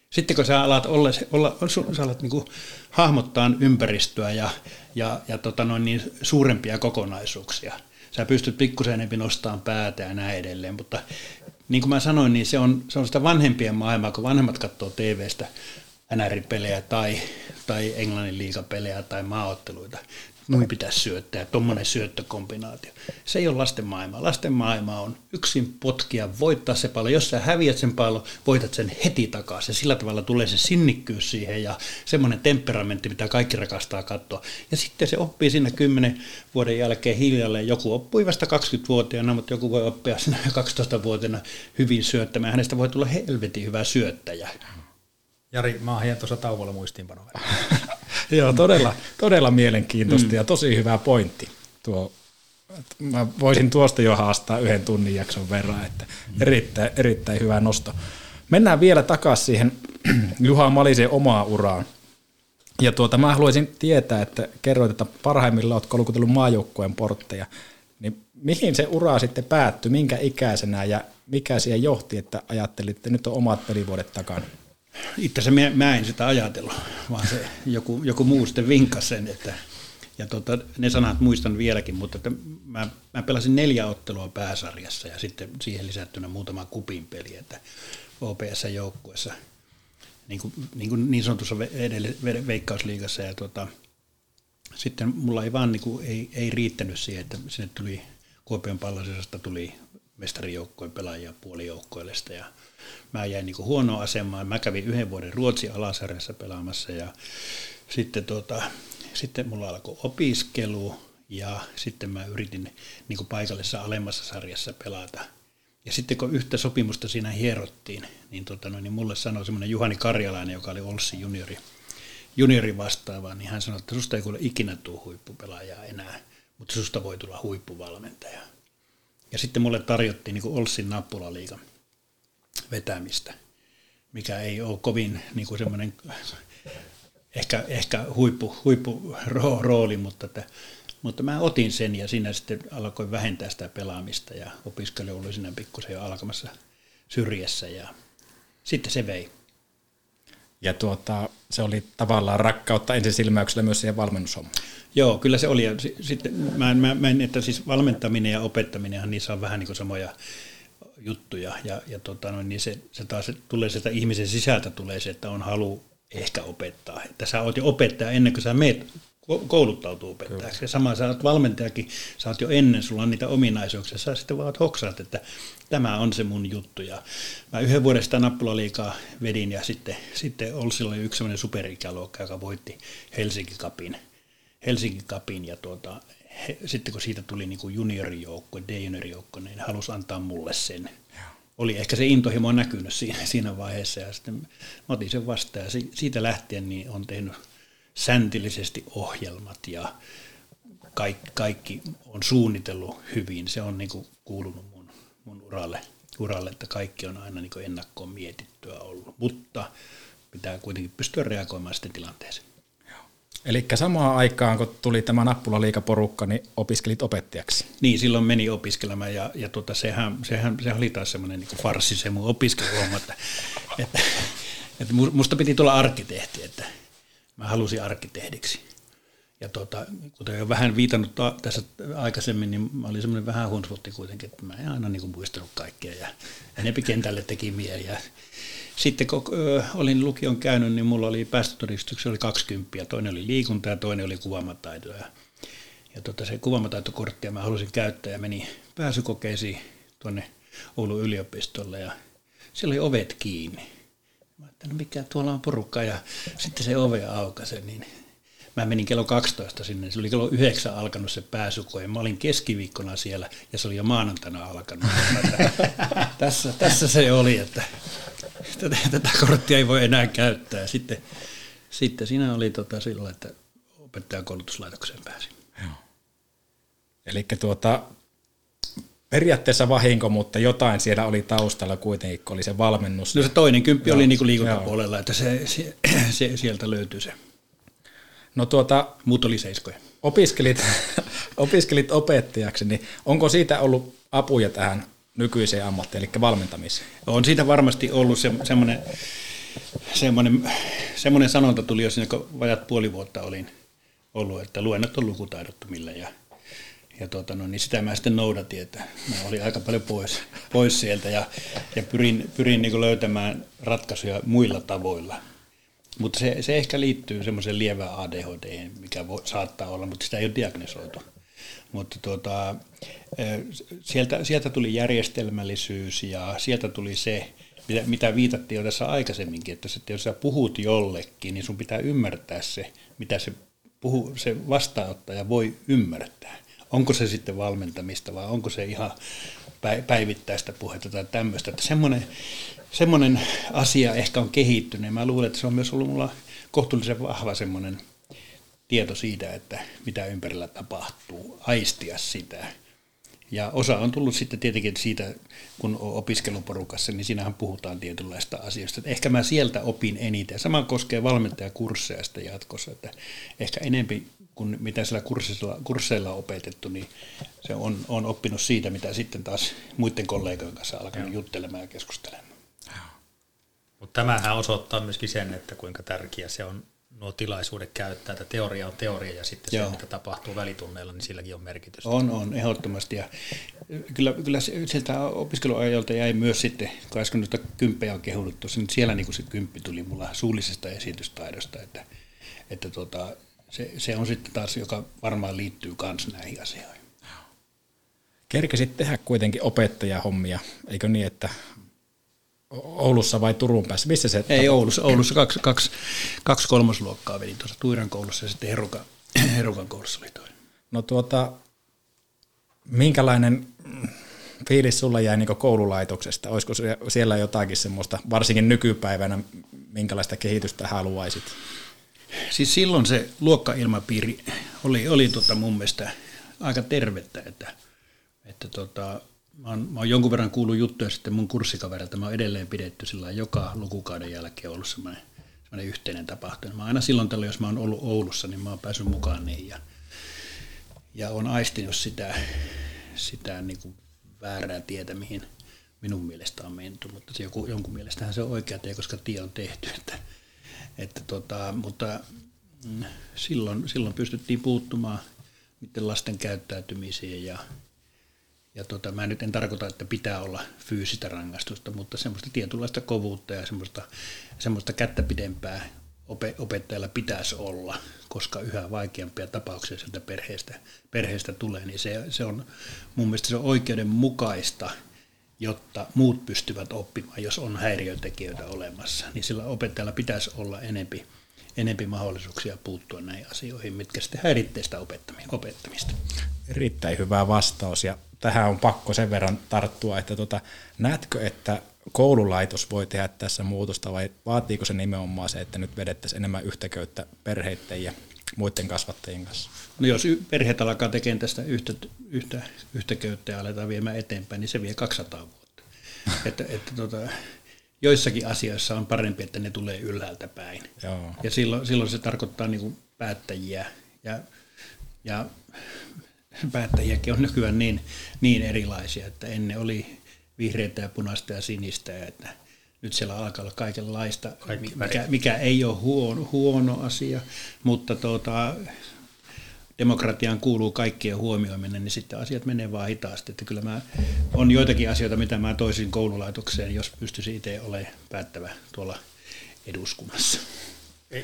S8: Sitten kun sä alat, olla, olla, sä alat niin hahmottaa ympäristöä ja, ja, ja tota noin niin suurempia kokonaisuuksia, sä pystyt pikkusen enemmän nostamaan päätä ja näin edelleen, mutta niin kuin mä sanoin, niin se on, se on sitä vanhempien maailmaa, kun vanhemmat katsoo TV-stä NR-pelejä tai, tai Englannin liigapelejä tai maaotteluita. Noin pitäisi syöttää, tuommoinen syöttökombinaatio. Se ei ole lasten maailma. Lasten maailma on yksin potkia, voittaa se pallo. Jos sä häviät sen pallon, voitat sen heti takaisin. Ja sillä tavalla tulee se sinnikkyys siihen ja semmoinen temperamentti, mitä kaikki rakastaa katsoa. Ja sitten se oppii siinä 10 vuoden jälkeen hiljalleen. Joku oppui vasta 20-vuotiaana, mutta joku voi oppia siinä 12-vuotiaana hyvin syöttämään. Hänestä voi tulla helvetin hyvä syöttäjä.
S7: Jari, mä oon tuossa tauolla muistiinpanoa.
S6: Joo, todella, todella mielenkiintoista mm. ja tosi hyvä pointti. Tuo, mä voisin tuosta jo haastaa yhden tunnin jakson verran, että erittäin, erittäin hyvä nosto. Mennään vielä takaisin siihen Juha Malisen omaan uraan. Ja tuota, mä haluaisin tietää, että kerroit, että parhaimmillaan olet kolkutellut maajoukkueen portteja. Niin mihin se ura sitten päättyi, minkä ikäisenä ja mikä siihen johti, että ajattelit, että nyt on omat pelivuodet takana?
S8: Itse asiassa mä, mä en sitä ajatellut, vaan se joku, joku muu sitten vinkkasi sen, että ja tota, ne sanat muistan vieläkin, mutta että mä, mä pelasin neljä ottelua pääsarjassa ja sitten siihen lisättynä muutama kupin peli, että OPS-joukkuessa niin, kuin, niin, kuin niin sanotussa edelle, veikkausliigassa ja tota, sitten mulla ei vaan niin kuin, ei, ei riittänyt siihen, että sinne tuli Kuopion pallasesta tuli mestarijoukkojen pelaajia puolijoukkoilesta ja mä jäin niin kuin huonoa asemaan. Mä kävin yhden vuoden Ruotsin alasarjassa pelaamassa ja sitten, tota, sitten mulla alkoi opiskelu ja sitten mä yritin niin paikallisessa alemmassa sarjassa pelata. Ja sitten kun yhtä sopimusta siinä hierottiin, niin, tota, no, niin mulle sanoi semmoinen Juhani Karjalainen, joka oli Olssi juniori, juniori vastaava, niin hän sanoi, että susta ei kuule ikinä tule huippupelaajaa enää, mutta susta voi tulla huippuvalmentaja. Ja sitten mulle tarjottiin niin Olssin nappulaliigan vetämistä, mikä ei ole kovin niin kuin semmoinen ehkä, ehkä huippu, huippu rooli, mutta, että, mutta mä otin sen ja siinä sitten alkoi vähentää sitä pelaamista ja opiskelu oli siinä pikkusen jo alkamassa syrjässä ja sitten se vei.
S6: Ja tuota, se oli tavallaan rakkautta ensisilmäyksellä myös siihen valmennushommaan.
S8: Joo, kyllä se oli. Ja sitten mä, mä, mä että siis valmentaminen ja opettaminen, niissä on vähän niin kuin samoja juttuja. Ja, ja tota, niin se, se taas tulee sieltä ihmisen sisältä tulee se, että on halu ehkä opettaa. Että sä oot jo opettaja ennen kuin sä meet kouluttautuu opettajaksi. Ja sama sä oot valmentajakin, sä oot jo ennen, sulla on niitä ominaisuuksia, sä sitten vaan hoksaat, että tämä on se mun juttu. Ja mä yhden vuoden sitä nappulaliikaa vedin ja sitten, sitten oli yksi sellainen superikäluokka, joka voitti Helsinki Cupin. Helsinki Cupin ja tuota, he, sitten kun siitä tuli niin juniorijoukko, D-juniorijoukko, niin halusi antaa mulle sen. Oli ehkä se intohimo näkynyt siinä, siinä vaiheessa ja sitten mä otin sen vastaan ja siitä lähtien niin on tehnyt säntillisesti ohjelmat ja kaikki, kaikki on suunnitellut hyvin. Se on niin kuin kuulunut mun, mun uralle, uralle, että kaikki on aina niin kuin ennakkoon mietittyä ollut, mutta pitää kuitenkin pystyä reagoimaan sitten tilanteeseen.
S6: Eli samaan aikaan, kun tuli tämä nappulaliikaporukka, niin opiskelit opettajaksi.
S8: Niin, silloin meni opiskelemaan ja, ja tota, sehän, sehän, sehän oli taas semmoinen niin farssi se mun opiskeluhomma, että, että että musta piti tulla arkkitehti, että mä halusin arkkitehdiksi. Ja tota, kuten jo vähän viitannut tässä aikaisemmin, niin mä olin semmoinen vähän hunsvotti kuitenkin, että mä en aina niin muistanut kaikkea ja enempi kentälle teki mieli. Ja sitten kun olin lukion käynyt, niin mulla oli päästötodistuksia oli 20, toinen oli liikunta ja toinen oli kuvaamataito. Ja, ja tota, se kuvaamataitokorttia mä halusin käyttää ja menin pääsykokeisiin tuonne Oulun yliopistolle ja siellä oli ovet kiinni. Mä ajattelin, no mikä tuolla on porukka ja sitten se ove aukaisi, niin mä menin kello 12 sinne, se oli kello 9 alkanut se pääsykoe, mä olin keskiviikkona siellä ja se oli jo maanantaina alkanut. tässä, tässä se oli, että tätä korttia ei voi enää käyttää. Ja sitten, sitten siinä oli tota sillä, että opettajakoulutuslaitokseen pääsin. Joo.
S6: Eli tuota, periaatteessa vahinko, mutta jotain siellä oli taustalla kuitenkin, kun oli se valmennus.
S8: No se toinen kymppi Joo. oli niin kuin liikuntapuolella, että se, se, se, sieltä löytyi se.
S6: No tuota,
S8: Muut oli seiskoja.
S6: Opiskelit, opiskelit opettajaksi, niin onko siitä ollut apuja tähän nykyiseen ammattiin, eli valmentamiseen?
S8: On siitä varmasti ollut se, semmoinen, semmoinen, semmoinen sanonta tuli jo siinä, kun vajat puoli vuotta olin ollut, että luennot on lukutaidottomille ja ja tuota, no, niin sitä mä sitten noudatin, että mä olin aika paljon pois, pois sieltä ja, ja pyrin, pyrin niin löytämään ratkaisuja muilla tavoilla. Mutta se, se ehkä liittyy semmoiseen lievään ADHD, mikä voi, saattaa olla, mutta sitä ei ole diagnosoitu. Mutta tuota, sieltä, sieltä tuli järjestelmällisyys ja sieltä tuli se, mitä, mitä viitattiin jo tässä aikaisemminkin, että jos sä puhut jollekin, niin sun pitää ymmärtää se, mitä se, puhu, se vastaanottaja voi ymmärtää. Onko se sitten valmentamista vai onko se ihan päivittäistä puhetta tai tämmöistä. Että semmoinen, semmoinen asia ehkä on kehittynyt. Mä luulen, että se on myös ollut mulla kohtuullisen vahva semmoinen tieto siitä, että mitä ympärillä tapahtuu, aistia sitä. Ja osa on tullut sitten tietenkin siitä, kun on opiskeluporukassa, niin siinähän puhutaan tietynlaista asioista. Että ehkä mä sieltä opin eniten. Sama koskee valmentajakursseja sitten jatkossa, että ehkä enempi kuin mitä siellä kursseilla, kursseilla on opetettu, niin se on, on oppinut siitä, mitä sitten taas muiden kollegojen kanssa alkanut Joo. juttelemaan ja keskustelemaan.
S7: Mutta tämähän osoittaa myöskin sen, että kuinka tärkeä se on nuo tilaisuudet käyttää, että teoria on teoria ja sitten Joo. se, mitä tapahtuu välitunneilla, niin silläkin on merkitystä.
S8: On, on, ehdottomasti. Ja kyllä, kyllä sieltä opiskeluajalta jäi myös sitten, kun äsken noita kymppejä on kehunut tuossa, niin siellä niin kuin se kymppi tuli mulla suullisesta esitystaidosta, että, että tuota, se, se on sitten taas, joka varmaan liittyy myös näihin asioihin.
S6: Kerkesit tehdä kuitenkin opettajahommia, eikö niin, että Oulussa vai Turun päässä? Missä se
S8: Ei Oulussa, Oulussa kaksi, kaksi, kaksi kolmosluokkaa vedin tuossa Tuiran koulussa ja sitten Herukan, Herukan koulussa oli toinen.
S6: No tuota, minkälainen fiilis sulla jäi niin koululaitoksesta? Olisiko siellä jotakin semmoista, varsinkin nykypäivänä, minkälaista kehitystä haluaisit?
S8: Siis silloin se luokkailmapiiri oli, oli tota mun mielestä aika tervettä, että, että tota, mä, oon, mä oon jonkun verran kuullut juttuja sitten mun kurssikaverilta, mä oon edelleen pidetty sillä joka lukukauden jälkeen ollut semmoinen, semmoinen yhteinen tapahtuma. Mä aina silloin tällä, jos mä oon ollut Oulussa, niin mä oon päässyt mukaan niin ja, ja on aistinut sitä, sitä niin kuin väärää tietä, mihin minun mielestä on menty, mutta se joku, jonkun mielestähän se on oikea tie, koska tie on tehty, että että tota, mutta mm, silloin, silloin pystyttiin puuttumaan niiden lasten käyttäytymiseen ja, ja tota, mä nyt en tarkoita, että pitää olla fyysistä rangaistusta, mutta semmoista tietynlaista kovuutta ja semmoista, semmoista kättä pidempää opettajalla pitäisi olla, koska yhä vaikeampia tapauksia sieltä perheestä, perheestä tulee, niin se, se on mun mielestä se on oikeudenmukaista – jotta muut pystyvät oppimaan, jos on häiriötekijöitä olemassa, niin sillä opettajalla pitäisi olla enempi, enempi mahdollisuuksia puuttua näihin asioihin, mitkä sitten häiritsee sitä opettamista.
S6: Erittäin hyvä vastaus. Ja tähän on pakko sen verran tarttua, että tota, näetkö, että koululaitos voi tehdä tässä muutosta vai vaatiiko se nimenomaan se, että nyt vedettäisiin enemmän yhtäköyttä perheiden ja muiden kasvattajien kanssa?
S8: No jos perheet alkaa tekemään tästä yhtä, yhtä, yhtä köyttä ja aletaan viemään eteenpäin, niin se vie 200 vuotta. että, että tota, joissakin asioissa on parempi, että ne tulee ylhäältä päin. Joo. Ja silloin, silloin se tarkoittaa niin kuin päättäjiä ja, ja päättäjiäkin on nykyään niin, niin erilaisia, että ennen oli vihreitä ja punaista ja sinistä, että nyt siellä alkaa olla kaikenlaista, mikä, mikä ei ole huono, huono asia, mutta tuota, demokratiaan kuuluu kaikkien huomioiminen, niin sitten asiat menee vaan hitaasti. Että kyllä mä, on joitakin asioita, mitä mä toisin koululaitokseen, jos pystyisin itse olemaan päättävä tuolla eduskunnassa.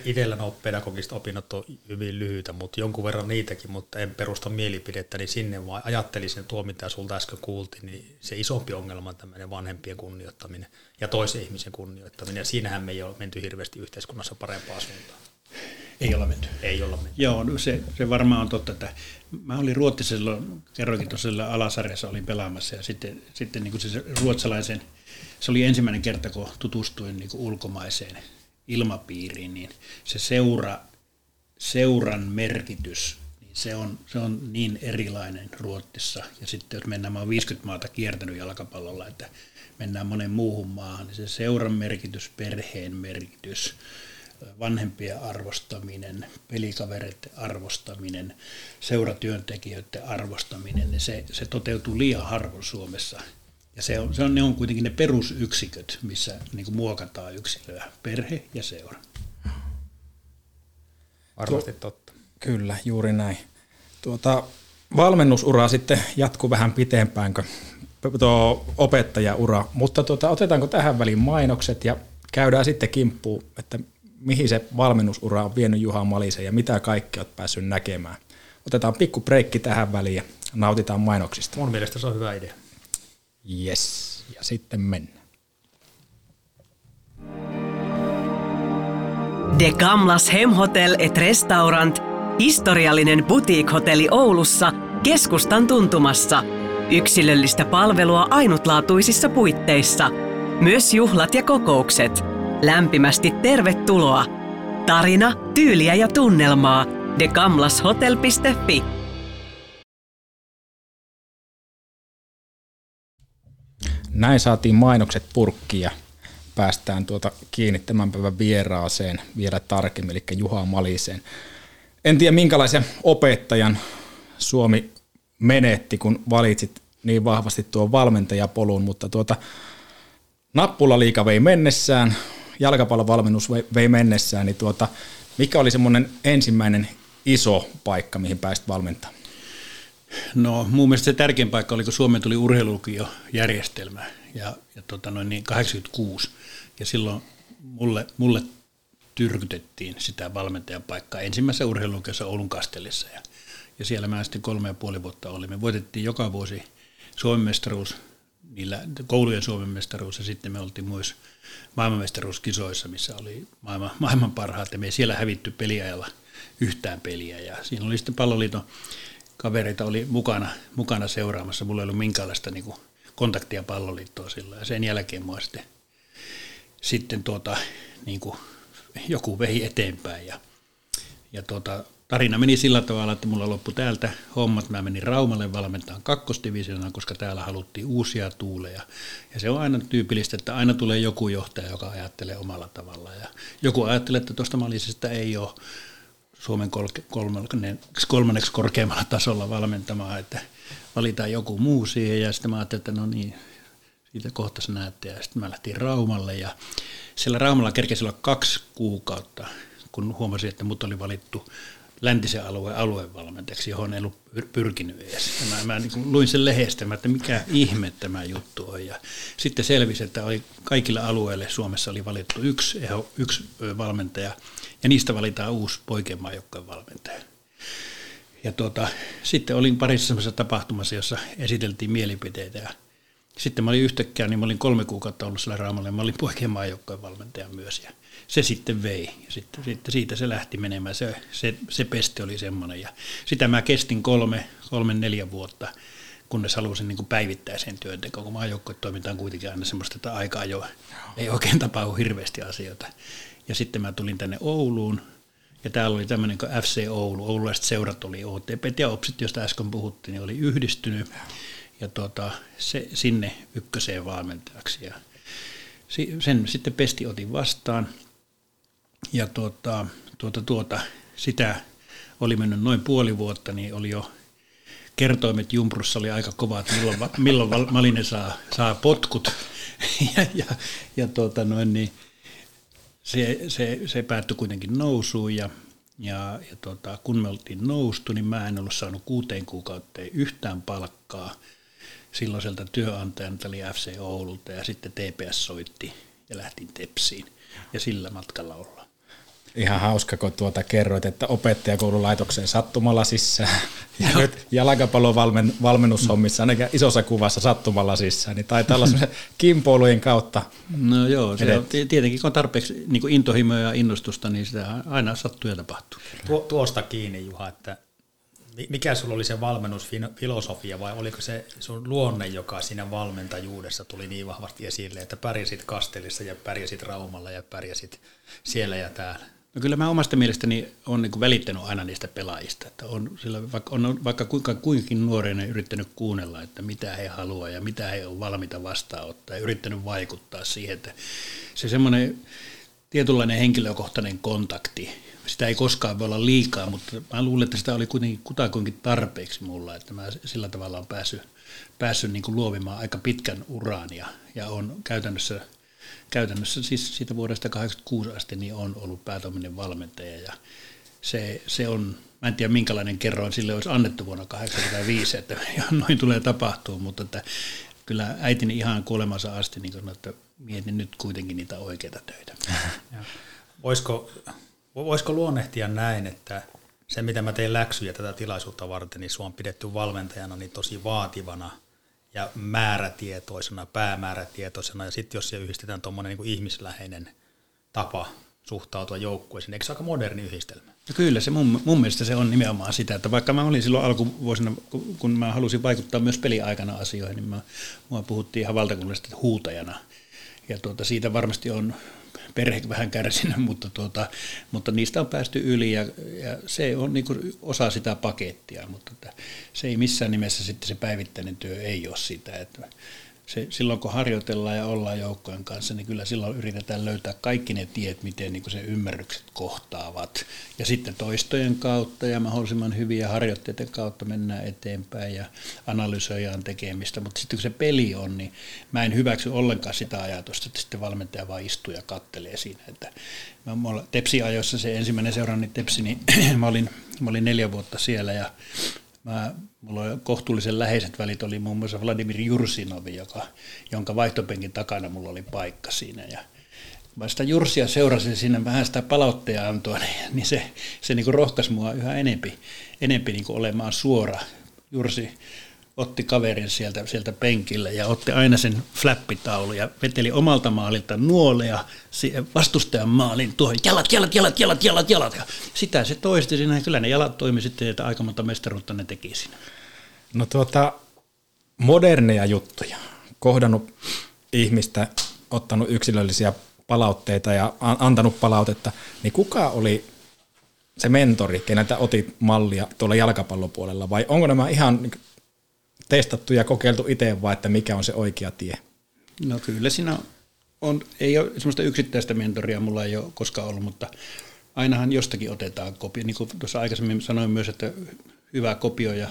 S7: Itsellä nuo pedagogiset opinnot on hyvin lyhyitä, mutta jonkun verran niitäkin, mutta en perusta mielipidettä, niin sinne vaan ajattelisin tuo, mitä sulta äsken kuultiin, niin se isompi ongelma on tämmöinen vanhempien kunnioittaminen ja toisen ihmisen kunnioittaminen, ja siinähän me ei ole menty hirveästi yhteiskunnassa parempaan suuntaan.
S8: Ei olla menty.
S7: Ei olla menty.
S8: Joo, no se, se varmaan on totta, että mä olin Ruottisella, kerroinkin tuossa alasarjassa olin pelaamassa ja sitten, sitten niin kuin se ruotsalaisen, se oli ensimmäinen kerta, kun tutustuin niin kuin ulkomaiseen ilmapiiriin, niin se seura, seuran merkitys, niin se on, se on niin erilainen Ruotsissa. Ja sitten jos mennään, mä oon 50 maata kiertänyt jalkapallolla, että mennään monen muuhun maahan, niin se seuran merkitys, perheen merkitys, vanhempien arvostaminen, pelikavereiden arvostaminen, seuratyöntekijöiden arvostaminen, niin se, se toteutuu liian harvoin Suomessa. Ja se on, se on, ne on kuitenkin ne perusyksiköt, missä niin kuin muokataan yksilöä, perhe ja seura.
S7: Varmasti totta.
S6: Kyllä, juuri näin. Tuota, valmennusura sitten jatkuu vähän pitempään kuin tuo opettajaura, mutta tuota, otetaanko tähän väliin mainokset ja käydään sitten kimppuun, että mihin se valmennusura on vienyt Juha Malisen ja mitä kaikki olet päässyt näkemään. Otetaan pikku breikki tähän väliin ja nautitaan mainoksista.
S7: Mun mielestä se on hyvä idea.
S6: Yes, ja sitten mennään.
S10: De Gamlas Hemhotel et Restaurant, historiallinen boutique-hotelli Oulussa, keskustan tuntumassa. Yksilöllistä palvelua ainutlaatuisissa puitteissa. Myös juhlat ja kokoukset. Lämpimästi tervetuloa. Tarina, tyyliä ja tunnelmaa. degamlashotel.fi
S6: saatiin mainokset purkkiin ja päästään tuota kiinni tämän päivän vieraaseen vielä tarkemmin, eli Juha Maliseen. En tiedä minkälaisen opettajan Suomi menetti, kun valitsit niin vahvasti tuon valmentajapolun, mutta tuota, nappulaliika vei mennessään, jalkapallovalmennus vei mennessään, niin tuota, mikä oli semmoinen ensimmäinen iso paikka, mihin pääsit valmentamaan?
S8: No mun mielestä se tärkein paikka oli, kun Suomeen tuli urheilulukio järjestelmä ja, ja tota noin niin 86. Ja silloin mulle, mulle tyrkytettiin sitä valmentajan paikkaa ensimmäisessä urheilulukiossa Oulun Kastellissa. Ja, ja siellä mä sitten kolme ja puoli vuotta olin. Me voitettiin joka vuosi Suomen mestaruus, niillä koulujen Suomen mestaruus ja sitten me oltiin myös maailmanmestaruuskisoissa, missä oli maailman, maailman parhaat ja me ei siellä hävitty peliajalla yhtään peliä. Ja siinä oli sitten palloliiton kavereita oli mukana, mukana seuraamassa. Mulla ei ollut minkäänlaista niin kuin, kontaktia palloliittoon silloin. Ja sen jälkeen mua sitten, sitten tuota, niin kuin, joku vehi eteenpäin. Ja, ja tuota, tarina meni sillä tavalla, että mulla loppui täältä hommat. Mä menin Raumalle valmentamaan kakkosdivisionaan, koska täällä haluttiin uusia tuuleja. Ja se on aina tyypillistä, että aina tulee joku johtaja, joka ajattelee omalla tavalla. Ja joku ajattelee, että tuosta Malisesta ei ole Suomen kolmanneksi, kolmanneksi korkeammalla tasolla valmentamaan, että valitaan joku muu siihen. Ja sitten mä ajattelin, että no niin, siitä kohta sä näette ja sitten mä lähtin Raumalle. Ja siellä Raumalla kerkesi olla kaksi kuukautta, kun huomasin, että mut oli valittu läntisen alueen aluevalmentajaksi, johon ei ollut pyrkinyt edes. Mä, mä niin luin sen lehdestä, että mikä ihme tämä juttu on. Ja sitten selvisi, että oli kaikilla alueille Suomessa oli valittu yksi, yksi valmentaja, ja niistä valitaan uusi poikien valmentaja. Ja tuota, sitten olin parissa sellaisessa tapahtumassa, jossa esiteltiin mielipiteitä ja sitten mä olin yhtäkkiä, niin mä olin kolme kuukautta ollut siellä Raamalla ja mä olin poikien valmentaja myös ja se sitten vei. Ja sitten, sitten siitä se lähti menemään, se, se, se pesti oli semmoinen. Ja sitä mä kestin kolme, kolme neljä vuotta, kunnes halusin niin päivittäiseen työntekoon, kun maajoukkoitoiminta on kuitenkin aina semmoista, että aika jo ei oikein tapahdu hirveästi asioita. Ja sitten mä tulin tänne Ouluun, ja täällä oli tämmöinen kuin FC Oulu, oululaiset seurat oli OTP ja OPSit, josta äsken puhuttiin, niin oli yhdistynyt, ja tuota, se, sinne ykköseen valmentajaksi. Ja sen sitten Pesti otin vastaan, ja tuota, tuota, tuota, sitä oli mennyt noin puoli vuotta, niin oli jo kertoimet Jumprussa oli aika kovat, milloin, milloin Malinen saa, saa potkut. ja, ja, ja tuota noin, niin se, se, se päättyi kuitenkin nousuun ja, ja, ja tuota, kun me oltiin noustu, niin mä en ollut saanut kuuteen kuukauteen yhtään palkkaa silloiselta työnantajalta, eli FC Oululta, ja sitten TPS soitti ja lähtin Tepsiin, ja sillä matkalla ollaan.
S6: Ihan hauska, kun tuota kerroit, että opettajakoululaitokseen sattumalla sisään. Ja Joo. nyt jalkapallon valmen, valmennushommissa, ainakin isossa kuvassa sattumalla sisään, niin taitaa olla kimpoilujen kautta.
S8: No joo, se on, tietenkin kun on tarpeeksi niin kuin intohimoja ja innostusta, niin sitä aina sattuu ja tapahtuu.
S7: Tuo, tuosta kiinni, Juha, että mikä sulla oli se valmennusfilosofia vai oliko se sun luonne, joka siinä valmentajuudessa tuli niin vahvasti esille, että pärjäsit Kastelissa ja pärjäsit Raumalla ja pärjäsit siellä ja täällä?
S8: No kyllä mä omasta mielestäni olen niin välittänyt aina niistä pelaajista, että on, sillä vaikka, on vaikka kuinka, kuinkin nuorena yrittänyt kuunnella, että mitä he haluaa ja mitä he on valmiita vastaanottaa ja yrittänyt vaikuttaa siihen, että se semmoinen tietynlainen henkilökohtainen kontakti, sitä ei koskaan voi olla liikaa, mutta mä luulen, että sitä oli kuitenkin kutakuinkin tarpeeksi mulla, että mä sillä tavalla on päässyt, päässyt niin luovimaan aika pitkän uraan ja, ja on käytännössä – käytännössä siis siitä vuodesta 1986 asti niin on ollut päätoiminen valmentaja ja se, se on, mä en tiedä minkälainen kerroin sille olisi annettu vuonna 1985, että noin tulee tapahtua, mutta että kyllä äitini ihan kuolemansa asti niin sanoi, että mietin nyt kuitenkin niitä oikeita töitä.
S7: Voisiko, voisiko luonnehtia näin, että se mitä mä tein läksyjä tätä tilaisuutta varten, niin sua on pidetty valmentajana niin tosi vaativana – ja määrätietoisena, päämäärätietoisena, ja sitten jos se yhdistetään tuommoinen niin ihmisläheinen tapa suhtautua joukkueeseen, eikö se aika moderni yhdistelmä?
S8: No kyllä, se mun, mun mielestä se on nimenomaan sitä, että vaikka mä olin silloin alkuvuosina, kun mä halusin vaikuttaa myös peliaikana asioihin, niin mä, mua puhuttiin ihan valtakunnallisesti huutajana, ja tuota, siitä varmasti on perhe vähän kärsinyt, mutta, tuota, mutta niistä on päästy yli ja, ja se on niin osa sitä pakettia, mutta että se ei missään nimessä sitten se päivittäinen työ ei ole sitä, että se, silloin kun harjoitellaan ja ollaan joukkojen kanssa, niin kyllä silloin yritetään löytää kaikki ne tiet, miten niin se ymmärrykset kohtaavat. Ja sitten toistojen kautta ja mahdollisimman hyviä harjoitteiden kautta mennään eteenpäin ja analysoidaan tekemistä. Mutta sitten kun se peli on, niin mä en hyväksy ollenkaan sitä ajatusta, että sitten valmentaja vaan istuu ja kattelee siinä. Että mä, Tepsi-ajoissa se ensimmäinen seurani Tepsi, niin mä olin, mä olin neljä vuotta siellä ja Mä, mulla oli kohtuullisen läheiset välit, oli muun muassa Vladimir Jursinovi, joka, jonka vaihtopenkin takana mulla oli paikka siinä. Ja mä sitä Jursia seurasin sinne vähän sitä palautteja antoa, niin, niin se, se niin rohkaisi mua yhä enempi, enempi niin olemaan suora. Jursi otti kaverin sieltä, sieltä penkille ja otti aina sen flappitaulu ja veteli omalta maalilta nuoleja vastustajan maalin tuohon jalat, jalat, jalat, jalat, jalat, jalat. Ja sitä se toisti siinä kyllä ne jalat toimi sitten, että aika monta mestaruutta ne teki siinä.
S6: No tuota, moderneja juttuja, kohdannut ihmistä, ottanut yksilöllisiä palautteita ja antanut palautetta, niin kuka oli se mentori, keneltä otit mallia tuolla jalkapallopuolella, vai onko nämä ihan testattu ja kokeiltu itse vai, että mikä on se oikea tie?
S8: No kyllä siinä on, ei ole semmoista yksittäistä mentoria, mulla ei ole koskaan ollut, mutta ainahan jostakin otetaan kopio. Niin kuin tuossa aikaisemmin sanoin myös, että hyvä kopioja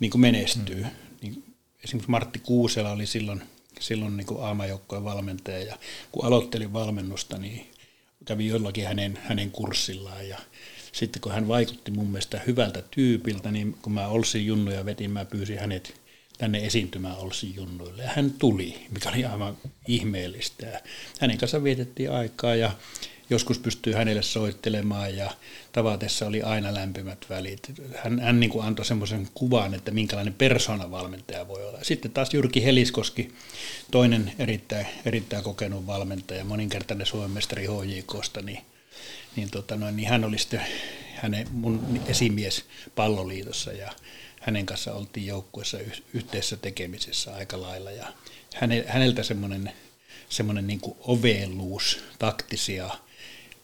S8: niin kuin menestyy. Mm. Niin esimerkiksi Martti Kuusela oli silloin, silloin niin kuin aamajoukkojen valmentaja ja kun aloittelin valmennusta, niin kävin jollakin hänen, hänen kurssillaan ja sitten kun hän vaikutti mun mielestä hyvältä tyypiltä, niin kun mä Olsin junnuja vetin, mä pyysin hänet tänne esiintymään Olsin junnuille. Ja hän tuli, mikä oli aivan ihmeellistä. Hänen kanssa vietettiin aikaa ja joskus pystyy hänelle soittelemaan ja tavatessa oli aina lämpimät välit. Hän, hän niin kuin antoi semmoisen kuvan, että minkälainen persoonavalmentaja voi olla. Sitten taas Jyrki Heliskoski, toinen erittäin, erittäin kokenut valmentaja, moninkertainen Suomen mestari HJKsta, niin niin, tota noin, niin hän oli sitten hänen, mun esimies palloliitossa ja hänen kanssa oltiin joukkueessa yhteisessä tekemisessä aika lailla ja häne, häneltä semmoinen semmoinen niin ovelluus, taktisia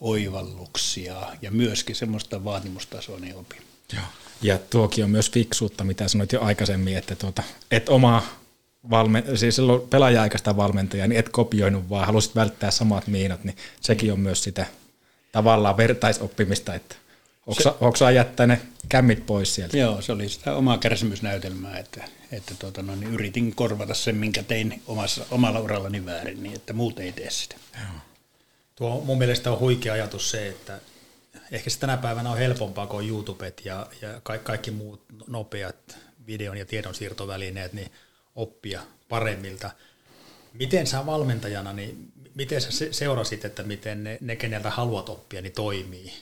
S8: oivalluksia ja myöskin semmoista vaatimustasoa niin opi.
S6: Joo. Ja tuokin on myös fiksuutta, mitä sanoit jo aikaisemmin, että tuota, et oma valme, siis silloin pelaaja-aikaista valmentajaa, niin et kopioinut, vaan halusit välttää samat miinat, niin sekin on myös sitä tavallaan vertaisoppimista, että Onko saa jättää ne kämmit pois sieltä?
S8: Joo, se oli sitä omaa kärsimysnäytelmää, että, että tuota, no, niin yritin korvata sen, minkä tein omassa, omalla urallani väärin, niin että muut ei tee sitä. Joo.
S7: Tuo mun mielestä on huikea ajatus se, että ehkä se tänä päivänä on helpompaa kuin YouTubet ja, ja kaikki, kaikki muut nopeat videon ja tiedonsiirtovälineet, niin oppia paremmilta. Miten sä valmentajana, niin miten sä seurasit, että miten ne, ne keneltä haluat oppia, niin toimii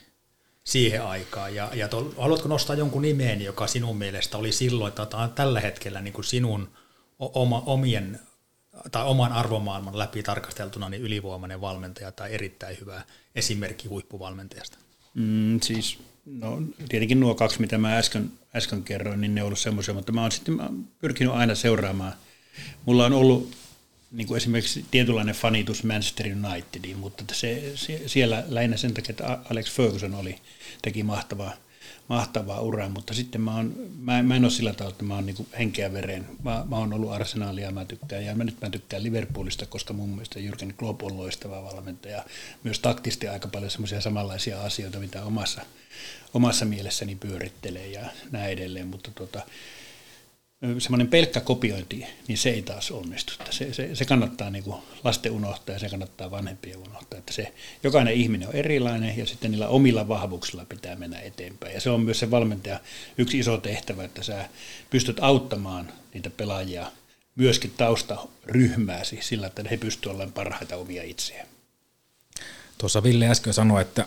S7: siihen aikaan? Ja, ja to, haluatko nostaa jonkun nimeen, joka sinun mielestä oli silloin, on tällä hetkellä niin kuin sinun oma, omien tai oman arvomaailman läpi tarkasteltuna niin ylivoimainen valmentaja tai erittäin hyvä esimerkki huippuvalmentajasta?
S8: Mm, siis no, tietenkin nuo kaksi, mitä mä äsken, äsken kerroin, niin ne on ollut semmoisia, mutta mä oon sitten mä oon pyrkinyt aina seuraamaan. Mulla on ollut niin kuin esimerkiksi tietynlainen fanitus Manchester Unitediin, mutta se, se, siellä lähinnä sen takia, että Alex Ferguson oli, teki mahtavaa, mahtavaa uraa, mutta sitten mä, on, mä, mä en ole sillä tavalla, että mä oon niin henkeä vereen. Mä, mä oon ollut Arsenalia, mä tykkään, ja mä nyt mä tykkään Liverpoolista, koska mun mielestä Jürgen Klopp on loistava valmentaja. Myös taktisesti aika paljon semmoisia samanlaisia asioita, mitä omassa, omassa mielessäni pyörittelee ja näin edelleen, mutta tota, semmoinen pelkkä kopiointi, niin se ei taas onnistu. Se, se, se kannattaa niin kuin lasten unohtaa ja se kannattaa vanhempien unohtaa. Että se, jokainen ihminen on erilainen ja sitten niillä omilla vahvuuksilla pitää mennä eteenpäin. Ja se on myös se valmentaja yksi iso tehtävä, että sä pystyt auttamaan niitä pelaajia myöskin taustaryhmääsi sillä, että he pystyvät olemaan parhaita omia itseään.
S6: Tuossa Ville äsken sanoi, että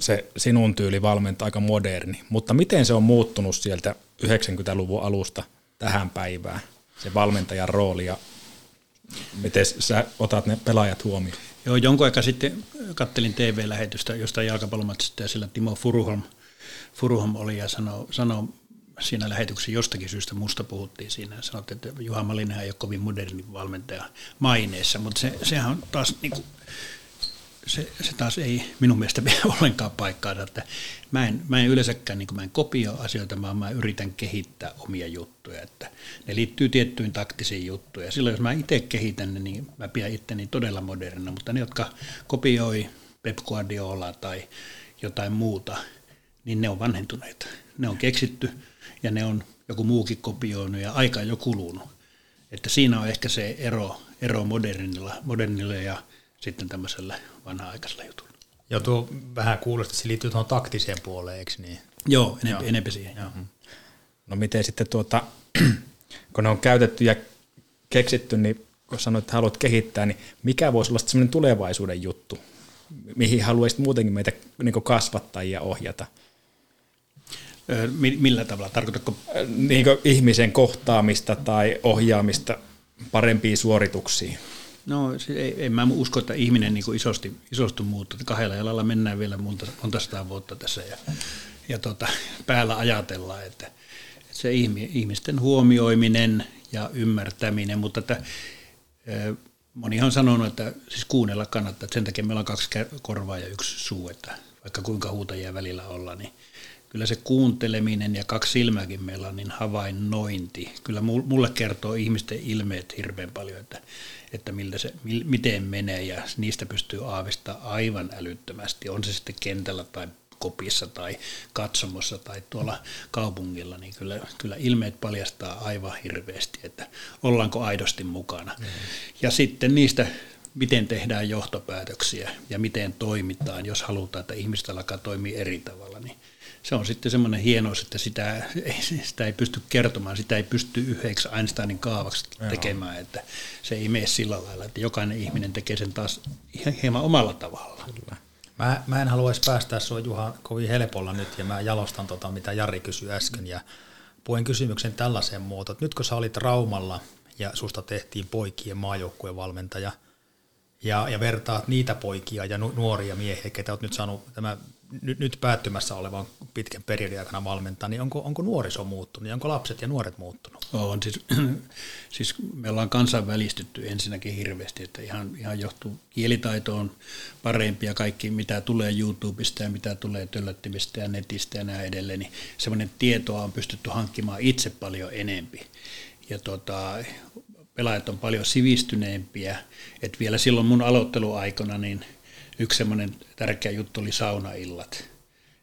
S6: se sinun tyyli valmentaa aika moderni, mutta miten se on muuttunut sieltä 90-luvun alusta tähän päivään, se valmentajan rooli ja miten sä otat ne pelaajat huomioon?
S8: Joo, jonkun aikaa sitten kattelin TV-lähetystä jostain jalkapallomatsista ja sillä Timo Furuholm, Furuholm oli ja sanoi, sanoi siinä lähetyksessä jostakin syystä musta puhuttiin siinä. Sanottiin, että Juha Malinen ei ole kovin moderni valmentaja maineessa, mutta se, sehän on taas niin kuin se, se taas ei minun mielestä pidä ollenkaan paikkaa, että mä en, mä en yleensäkään niin mä en kopioi asioita, vaan mä yritän kehittää omia juttuja, että ne liittyy tiettyihin taktisiin juttuihin. Silloin jos mä itse kehitän ne, niin mä pidän itteni todella modernina, mutta ne, jotka kopioi Pep Guardiola tai jotain muuta, niin ne on vanhentuneita. Ne on keksitty ja ne on joku muukin kopioinut ja aika on jo kulunut. Että siinä on ehkä se ero, ero modernilla, modernilla ja sitten tämmöisellä vanha-aikaisella jutulla.
S7: Joo, tuo vähän kuulosti, että se liittyy tuohon taktiseen puoleen, eikö niin?
S8: Joo, enempi, Joo. enempi siihen. Joo.
S6: No miten sitten tuota, kun ne on käytetty ja keksitty, niin kun sanoit, että haluat kehittää, niin mikä voisi olla semmoinen tulevaisuuden juttu, mihin haluaisit muutenkin meitä niin kasvattaa ja ohjata?
S8: Millä tavalla? Tarkoitatko?
S6: Niin ihmisen kohtaamista tai ohjaamista parempiin suorituksiin.
S8: No ei, en mä usko, että ihminen niin kuin isosti, isosti muuttuu. Kahdella jalalla mennään vielä monta, monta sataa vuotta tässä ja, ja tota, päällä ajatellaan, että, että se ihmisten huomioiminen ja ymmärtäminen, mutta että, monihan on sanonut, että siis kuunnella kannattaa, että sen takia meillä on kaksi korvaa ja yksi suu, että vaikka kuinka huutajia välillä olla, niin kyllä se kuunteleminen ja kaksi silmäkin meillä on niin havainnointi. Kyllä mulle kertoo ihmisten ilmeet hirveän paljon, että että miltä se, miten menee ja niistä pystyy aavistaa aivan älyttömästi. On se sitten kentällä tai kopissa tai katsomossa tai tuolla kaupungilla, niin kyllä, kyllä ilmeet paljastaa aivan hirveästi, että ollaanko aidosti mukana. Mm. Ja sitten niistä, miten tehdään johtopäätöksiä ja miten toimitaan, jos halutaan, että ihmistä alkaa toimia eri tavalla, niin se on sitten semmoinen hienous, että sitä, sitä ei pysty kertomaan, sitä ei pysty yhdeksi Einsteinin kaavaksi tekemään, Joo. että se ei mene sillä lailla, että jokainen ihminen tekee sen taas hieman omalla tavalla. Kyllä.
S7: Mä, mä en haluaisi päästää sinua Juha kovin helpolla nyt ja mä jalostan tota, mitä Jari kysyi äsken ja puen kysymyksen tällaiseen muotoon, että nyt kun sä olit Raumalla ja susta tehtiin poikien maajoukkueen valmentaja ja, ja vertaat niitä poikia ja nuoria miehiä, ketä olet nyt saanut tämä nyt, nyt päättymässä olevan pitkän periodin aikana valmentaa, niin onko, onko nuoriso muuttunut, niin onko lapset ja nuoret muuttunut?
S8: On, siis, siis me ollaan kansainvälistytty ensinnäkin hirveästi, että ihan, ihan johtuu kielitaito on parempi ja kaikki mitä tulee YouTubesta ja mitä tulee töllöttimistä ja netistä ja näin edelleen, niin semmoinen tietoa on pystytty hankkimaan itse paljon enempi. Ja tota, pelaajat on paljon sivistyneempiä, että vielä silloin mun aloitteluaikana niin – yksi semmoinen tärkeä juttu oli saunaillat.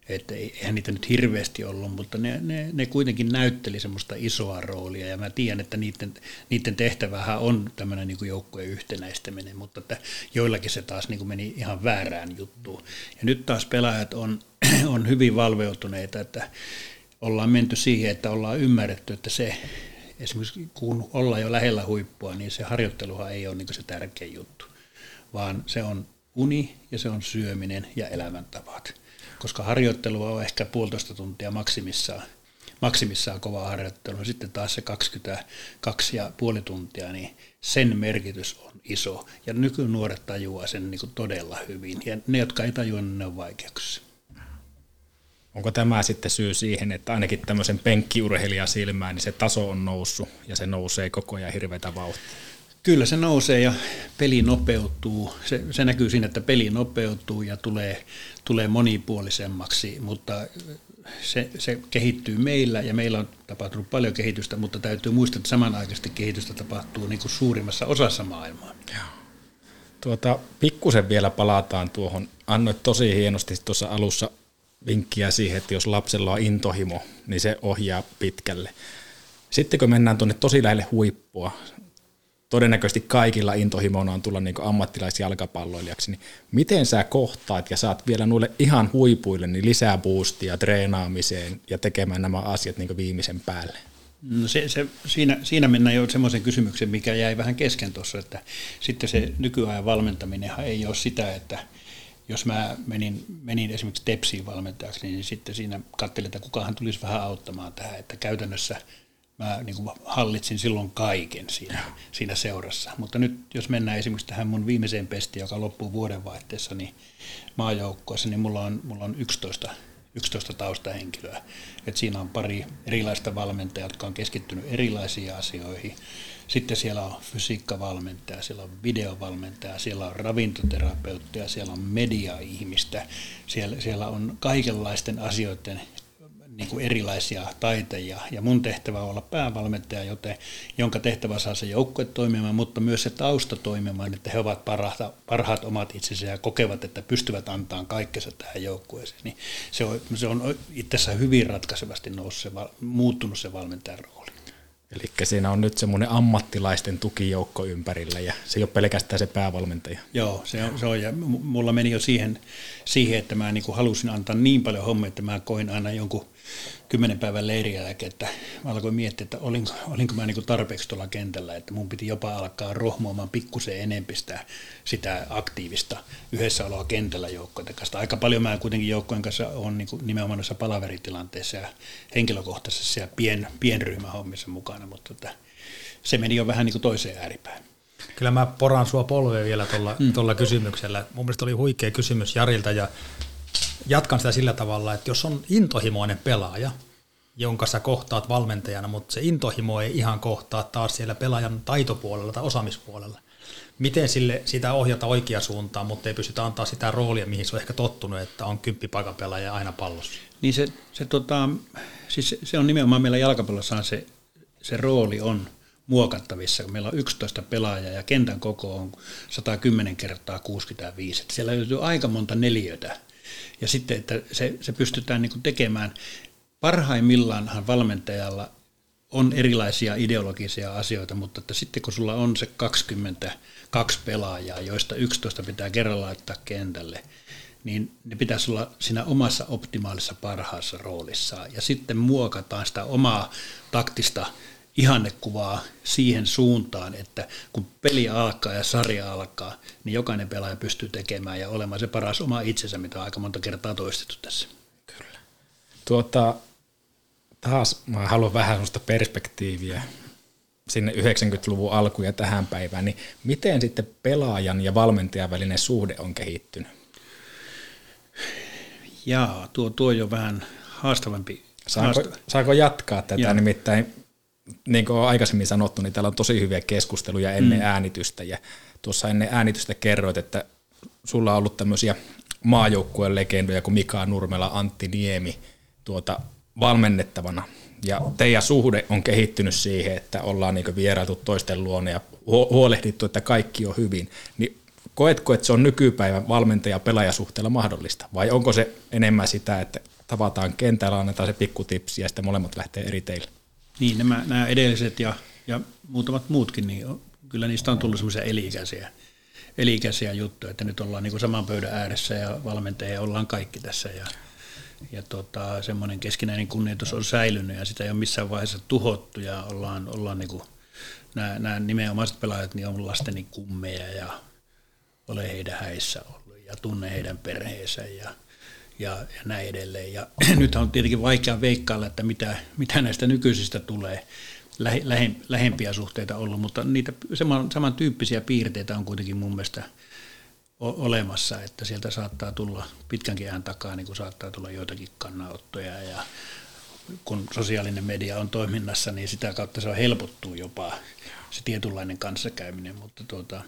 S8: Että eihän niitä nyt hirveästi ollut, mutta ne, ne, ne kuitenkin näytteli semmoista isoa roolia ja mä tiedän, että niiden, niiden tehtävähän on tämmöinen niin joukkueen yhtenäistäminen, mutta että joillakin se taas niin kuin meni ihan väärään juttuun. Ja nyt taas pelaajat on, on hyvin valveutuneita, että ollaan menty siihen, että ollaan ymmärretty, että se esimerkiksi kun ollaan jo lähellä huippua, niin se harjoitteluhan ei ole niin se tärkein juttu, vaan se on uni ja se on syöminen ja elämäntavat. Koska harjoittelua on ehkä puolitoista tuntia maksimissaan, maksimissaan kova harjoittelu, sitten taas se 22 ja puoli tuntia, niin sen merkitys on iso. Ja nykynuoret tajuaa sen niin todella hyvin. Ja ne, jotka ei tajua, niin ne on vaikeuksissa.
S6: Onko tämä sitten syy siihen, että ainakin tämmöisen penkkiurheilijan silmään, niin se taso on noussut ja se nousee koko ajan hirveätä vauhtia?
S8: Kyllä se nousee ja peli nopeutuu. Se, se näkyy siinä, että peli nopeutuu ja tulee, tulee monipuolisemmaksi, mutta se, se kehittyy meillä ja meillä on tapahtunut paljon kehitystä, mutta täytyy muistaa, että samanaikaisesti kehitystä tapahtuu niin kuin suurimmassa osassa maailmaa.
S6: Tuota, pikkusen vielä palataan tuohon. Annoit tosi hienosti tuossa alussa vinkkiä siihen, että jos lapsella on intohimo, niin se ohjaa pitkälle. Sitten kun mennään tuonne tosi lähelle huippua, todennäköisesti kaikilla intohimona on tulla niin ammattilaisjalkapalloilijaksi, niin miten sä kohtaat ja saat vielä noille ihan huipuille niin lisää boostia treenaamiseen ja tekemään nämä asiat niin viimeisen päälle?
S8: No se, se, siinä, siinä mennään jo semmoisen kysymyksen, mikä jäi vähän kesken tuossa, että sitten se nykyajan valmentaminen ei ole sitä, että jos mä menin, menin esimerkiksi Tepsiin valmentajaksi, niin sitten siinä katselin, että kukahan tulisi vähän auttamaan tähän, että käytännössä mä niin kuin hallitsin silloin kaiken siinä, siinä seurassa. Mutta nyt jos mennään esimerkiksi tähän mun viimeiseen pestiin, joka loppuu vuodenvaihteessa, niin maajoukkoissa, niin mulla on, mulla on 11 11 taustahenkilöä. Et siinä on pari erilaista valmentajaa, jotka on keskittynyt erilaisiin asioihin. Sitten siellä on fysiikkavalmentaja, siellä on videovalmentaja, siellä on ravintoterapeuttia, siellä on media-ihmistä, siellä, siellä on kaikenlaisten asioiden niin kuin erilaisia taiteja. Ja mun tehtävä on olla päävalmentaja, joten, jonka tehtävä saa se joukkue toimimaan, mutta myös se tausta toimimaan, että he ovat parhaat, parhaat omat itsensä ja kokevat, että pystyvät antamaan kaikkensa tähän joukkueeseen. Niin se on, se on itse asiassa hyvin ratkaisevasti noussut se, muuttunut se valmentajan rooli.
S6: Eli siinä on nyt semmoinen ammattilaisten tukijoukko ympärillä ja se ei ole pelkästään se päävalmentaja.
S8: Joo, se on, se on ja mulla meni jo siihen, siihen että mä niin halusin antaa niin paljon hommia, että mä koin aina jonkun kymmenen päivän leiriä jälkeen, että mä alkoin miettiä, että olinko, olinko mä niin tarpeeksi tuolla kentällä, että mun piti jopa alkaa rohmoamaan pikkusen enempi sitä, sitä aktiivista yhdessäoloa kentällä joukkojen kanssa. Aika paljon mä kuitenkin joukkojen kanssa on niin nimenomaan noissa palaveritilanteissa ja henkilökohtaisessa ja pien, pienryhmähommissa mukana, mutta että se meni jo vähän niin kuin toiseen ääripään.
S7: Kyllä mä poran sua polveen vielä tuolla, mm. kysymyksellä. Mun mielestä oli huikea kysymys Jarilta ja jatkan sitä sillä tavalla, että jos on intohimoinen pelaaja, jonka sä kohtaat valmentajana, mutta se intohimo ei ihan kohtaa taas siellä pelaajan taitopuolella tai osaamispuolella. Miten sille sitä ohjata oikea suuntaan, mutta ei pystytä antaa sitä roolia, mihin se on ehkä tottunut, että on kymppipaikan pelaaja aina pallossa?
S8: Niin se, se, tota, siis se on nimenomaan meillä jalkapallossa se, se rooli on muokattavissa. Meillä on 11 pelaajaa ja kentän koko on 110 kertaa 65. Että siellä löytyy aika monta neliötä ja sitten, että se, se pystytään niin kuin tekemään. Parhaimmillaanhan valmentajalla on erilaisia ideologisia asioita, mutta että sitten kun sulla on se 22 pelaajaa, joista 11 pitää kerralla laittaa kentälle, niin ne pitäisi olla siinä omassa optimaalisessa parhaassa roolissaan. Ja sitten muokataan sitä omaa taktista ihannekuvaa siihen suuntaan, että kun peli alkaa ja sarja alkaa, niin jokainen pelaaja pystyy tekemään ja olemaan se paras oma itsensä, mitä on aika monta kertaa toistettu tässä.
S6: Kyllä. Tuota, taas mä haluan vähän sellaista perspektiiviä sinne 90-luvun alkuun ja tähän päivään, niin miten sitten pelaajan ja valmentajan välinen suhde on kehittynyt?
S8: Jaa, tuo, tuo jo vähän haastavampi.
S6: Saako, haasta... saako jatkaa tätä? Jaa. Nimittäin niin kuin aikaisemmin sanottu, niin täällä on tosi hyviä keskusteluja ennen mm. äänitystä ja tuossa ennen äänitystä kerroit, että sulla on ollut tämmöisiä maajoukkueen legendoja kuin Mika Nurmela, Antti Niemi tuota, valmennettavana ja teidän suhde on kehittynyt siihen, että ollaan niin vierailtu toisten luona ja huolehdittu, että kaikki on hyvin, niin koetko, että se on nykypäivän valmentaja- ja pelaajasuhteella mahdollista vai onko se enemmän sitä, että tavataan kentällä, annetaan se pikkutipsi ja sitten molemmat lähtee eri teille.
S8: Niin, nämä, nämä edelliset ja, ja muutamat muutkin, niin kyllä niistä on tullut semmoisia elikäisiä, elikäisiä juttuja, että nyt ollaan niin saman pöydän ääressä ja valmentajia ollaan kaikki tässä ja, ja tota, semmoinen keskinäinen kunnioitus on säilynyt ja sitä ei ole missään vaiheessa tuhottu ja ollaan, ollaan niin kuin, nämä, nämä nimenomaiset pelaajat niin on lasteni kummeja ja ole heidän häissä ollut ja tunne heidän perheensä ja, ja, ja näin edelleen. Ja nyt on tietenkin vaikea veikkailla, että mitä, mitä näistä nykyisistä tulee. Lähe, lähe, lähempiä suhteita ollut, mutta niitä saman, samantyyppisiä piirteitä on kuitenkin mun mielestä olemassa, että sieltä saattaa tulla pitkänkin ajan takaa, niin kuin saattaa tulla joitakin kannanottoja. Ja kun sosiaalinen media on toiminnassa, niin sitä kautta se on helpottuu jopa se tietynlainen kanssakäyminen, mutta tuota,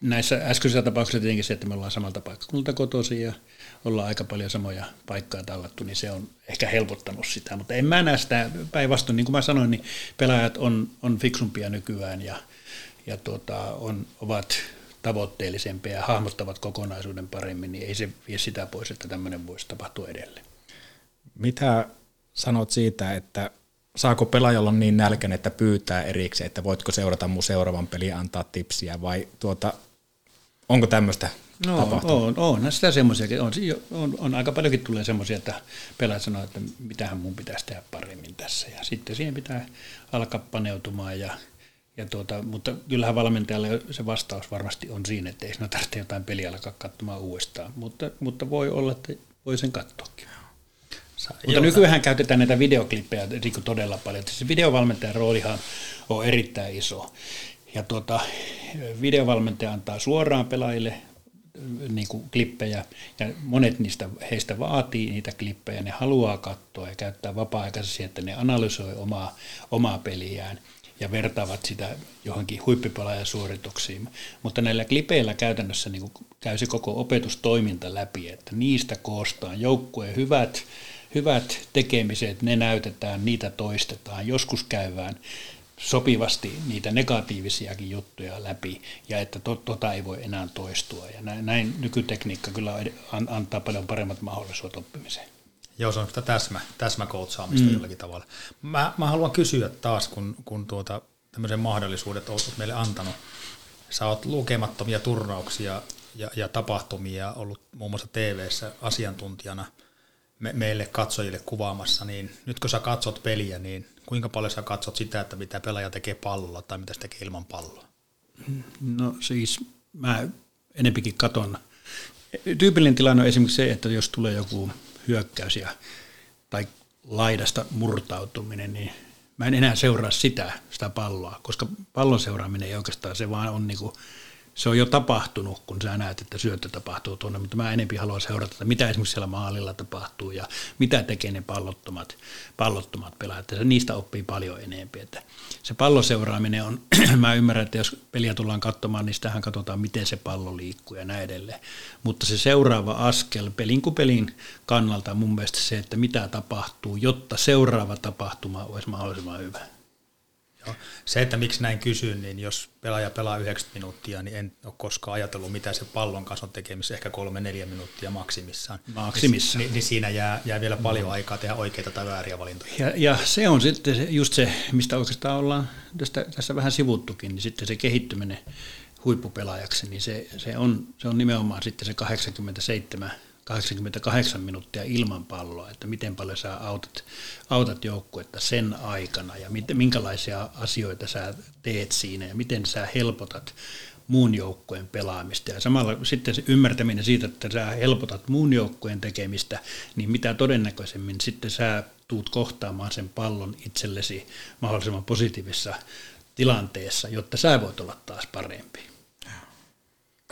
S8: näissä äskeisissä tapauksissa tietenkin se, että me ollaan samalta paikkakunnalta kotoisin ja ollaan aika paljon samoja paikkaa tallattu, niin se on ehkä helpottanut sitä, mutta en mä näe sitä päinvastoin, niin kuin mä sanoin, niin pelaajat on, on fiksumpia nykyään ja, ja tuota, on, ovat tavoitteellisempia ja hahmottavat kokonaisuuden paremmin, niin ei se vie sitä pois, että tämmöinen voisi tapahtua edelleen.
S6: Mitä sanot siitä, että saako pelaajalla niin nälkän, että pyytää erikseen, että voitko seurata mun seuraavan peliä antaa tipsiä, vai tuota, onko tämmöistä
S8: no, tapahtunut? On, on, on sitä semmoisia, on, on, on, aika paljonkin tulee semmoisia, että pelaajat sanoo, että mitähän mun pitäisi tehdä paremmin tässä, ja sitten siihen pitää alkaa paneutumaan, ja, ja tuota, mutta kyllähän valmentajalle se vastaus varmasti on siinä, että ei sinä tarvitse jotain peliä alkaa katsomaan uudestaan, mutta, mutta voi olla, että voi sen katsoakin. Mutta nykyään käytetään näitä videoklippejä niin todella paljon. Se videovalmentajan roolihan on erittäin iso. Ja tuota, videovalmentaja antaa suoraan pelaajille niin kuin klippejä, ja monet niistä heistä vaatii niitä klippejä, ne haluaa katsoa ja käyttää vapaa-aikansa siihen, että ne analysoi omaa, omaa peliään ja vertaavat sitä johonkin huippipelaajan suorituksiin. Mutta näillä klipeillä käytännössä niin käy se koko opetustoiminta läpi, että niistä koostaan joukkueen hyvät hyvät tekemiset, ne näytetään, niitä toistetaan, joskus käydään sopivasti niitä negatiivisiakin juttuja läpi ja että to, tota ei voi enää toistua. Ja näin, näin nykytekniikka kyllä antaa paljon paremmat mahdollisuudet oppimiseen.
S7: Joo, se on sitä täsmä, täsmäkoutsaamista mm. jollakin tavalla. Mä, mä haluan kysyä taas, kun, kun tuota, tämmöisen mahdollisuudet olet meille antanut. Sä oot lukemattomia turnauksia ja, ja tapahtumia ollut muun muassa TV-ssä asiantuntijana – me, meille katsojille kuvaamassa, niin nyt kun sä katsot peliä, niin kuinka paljon sä katsot sitä, että mitä pelaaja tekee pallolla tai mitä se tekee ilman palloa?
S8: No siis mä enempikin katon. Tyypillinen tilanne on esimerkiksi se, että jos tulee joku hyökkäys ja, tai laidasta murtautuminen, niin mä en enää seuraa sitä, sitä palloa, koska pallon seuraaminen ei oikeastaan, se vaan on niinku se on jo tapahtunut, kun sä näet, että syöttö tapahtuu tuonne, mutta mä enempi haluan seurata, että mitä esimerkiksi siellä maalilla tapahtuu ja mitä tekee ne pallottomat, pallottomat pelaajat. Ja niistä oppii paljon enempi. Että se palloseuraaminen on, mä ymmärrän, että jos peliä tullaan katsomaan, niin sitähän katsotaan, miten se pallo liikkuu ja näin edelleen. Mutta se seuraava askel pelin kuin pelin kannalta on mun mielestä se, että mitä tapahtuu, jotta seuraava tapahtuma olisi mahdollisimman hyvä.
S7: Se, että miksi näin kysyn, niin jos pelaaja pelaa 90 minuuttia, niin en ole koskaan ajatellut, mitä se pallon kanssa on tekemisissä, ehkä kolme neljä minuuttia maksimissaan.
S8: Maksimissaan.
S7: Niin, niin siinä jää, jää vielä paljon aikaa tehdä oikeita tai vääriä valintoja.
S8: Ja, ja se on sitten just se, mistä oikeastaan ollaan tästä, tässä vähän sivuttukin, niin sitten se kehittyminen huippupelaajaksi, niin se, se, on, se on nimenomaan sitten se 87 88 minuuttia ilman palloa, että miten paljon sä autat, autat joukkuetta sen aikana ja mit, minkälaisia asioita sä teet siinä ja miten sä helpotat muun joukkueen pelaamista. Ja samalla sitten se ymmärtäminen siitä, että sä helpotat muun joukkueen tekemistä, niin mitä todennäköisemmin sitten sä tuut kohtaamaan sen pallon itsellesi mahdollisimman positiivisessa tilanteessa, jotta sä voit olla taas parempi.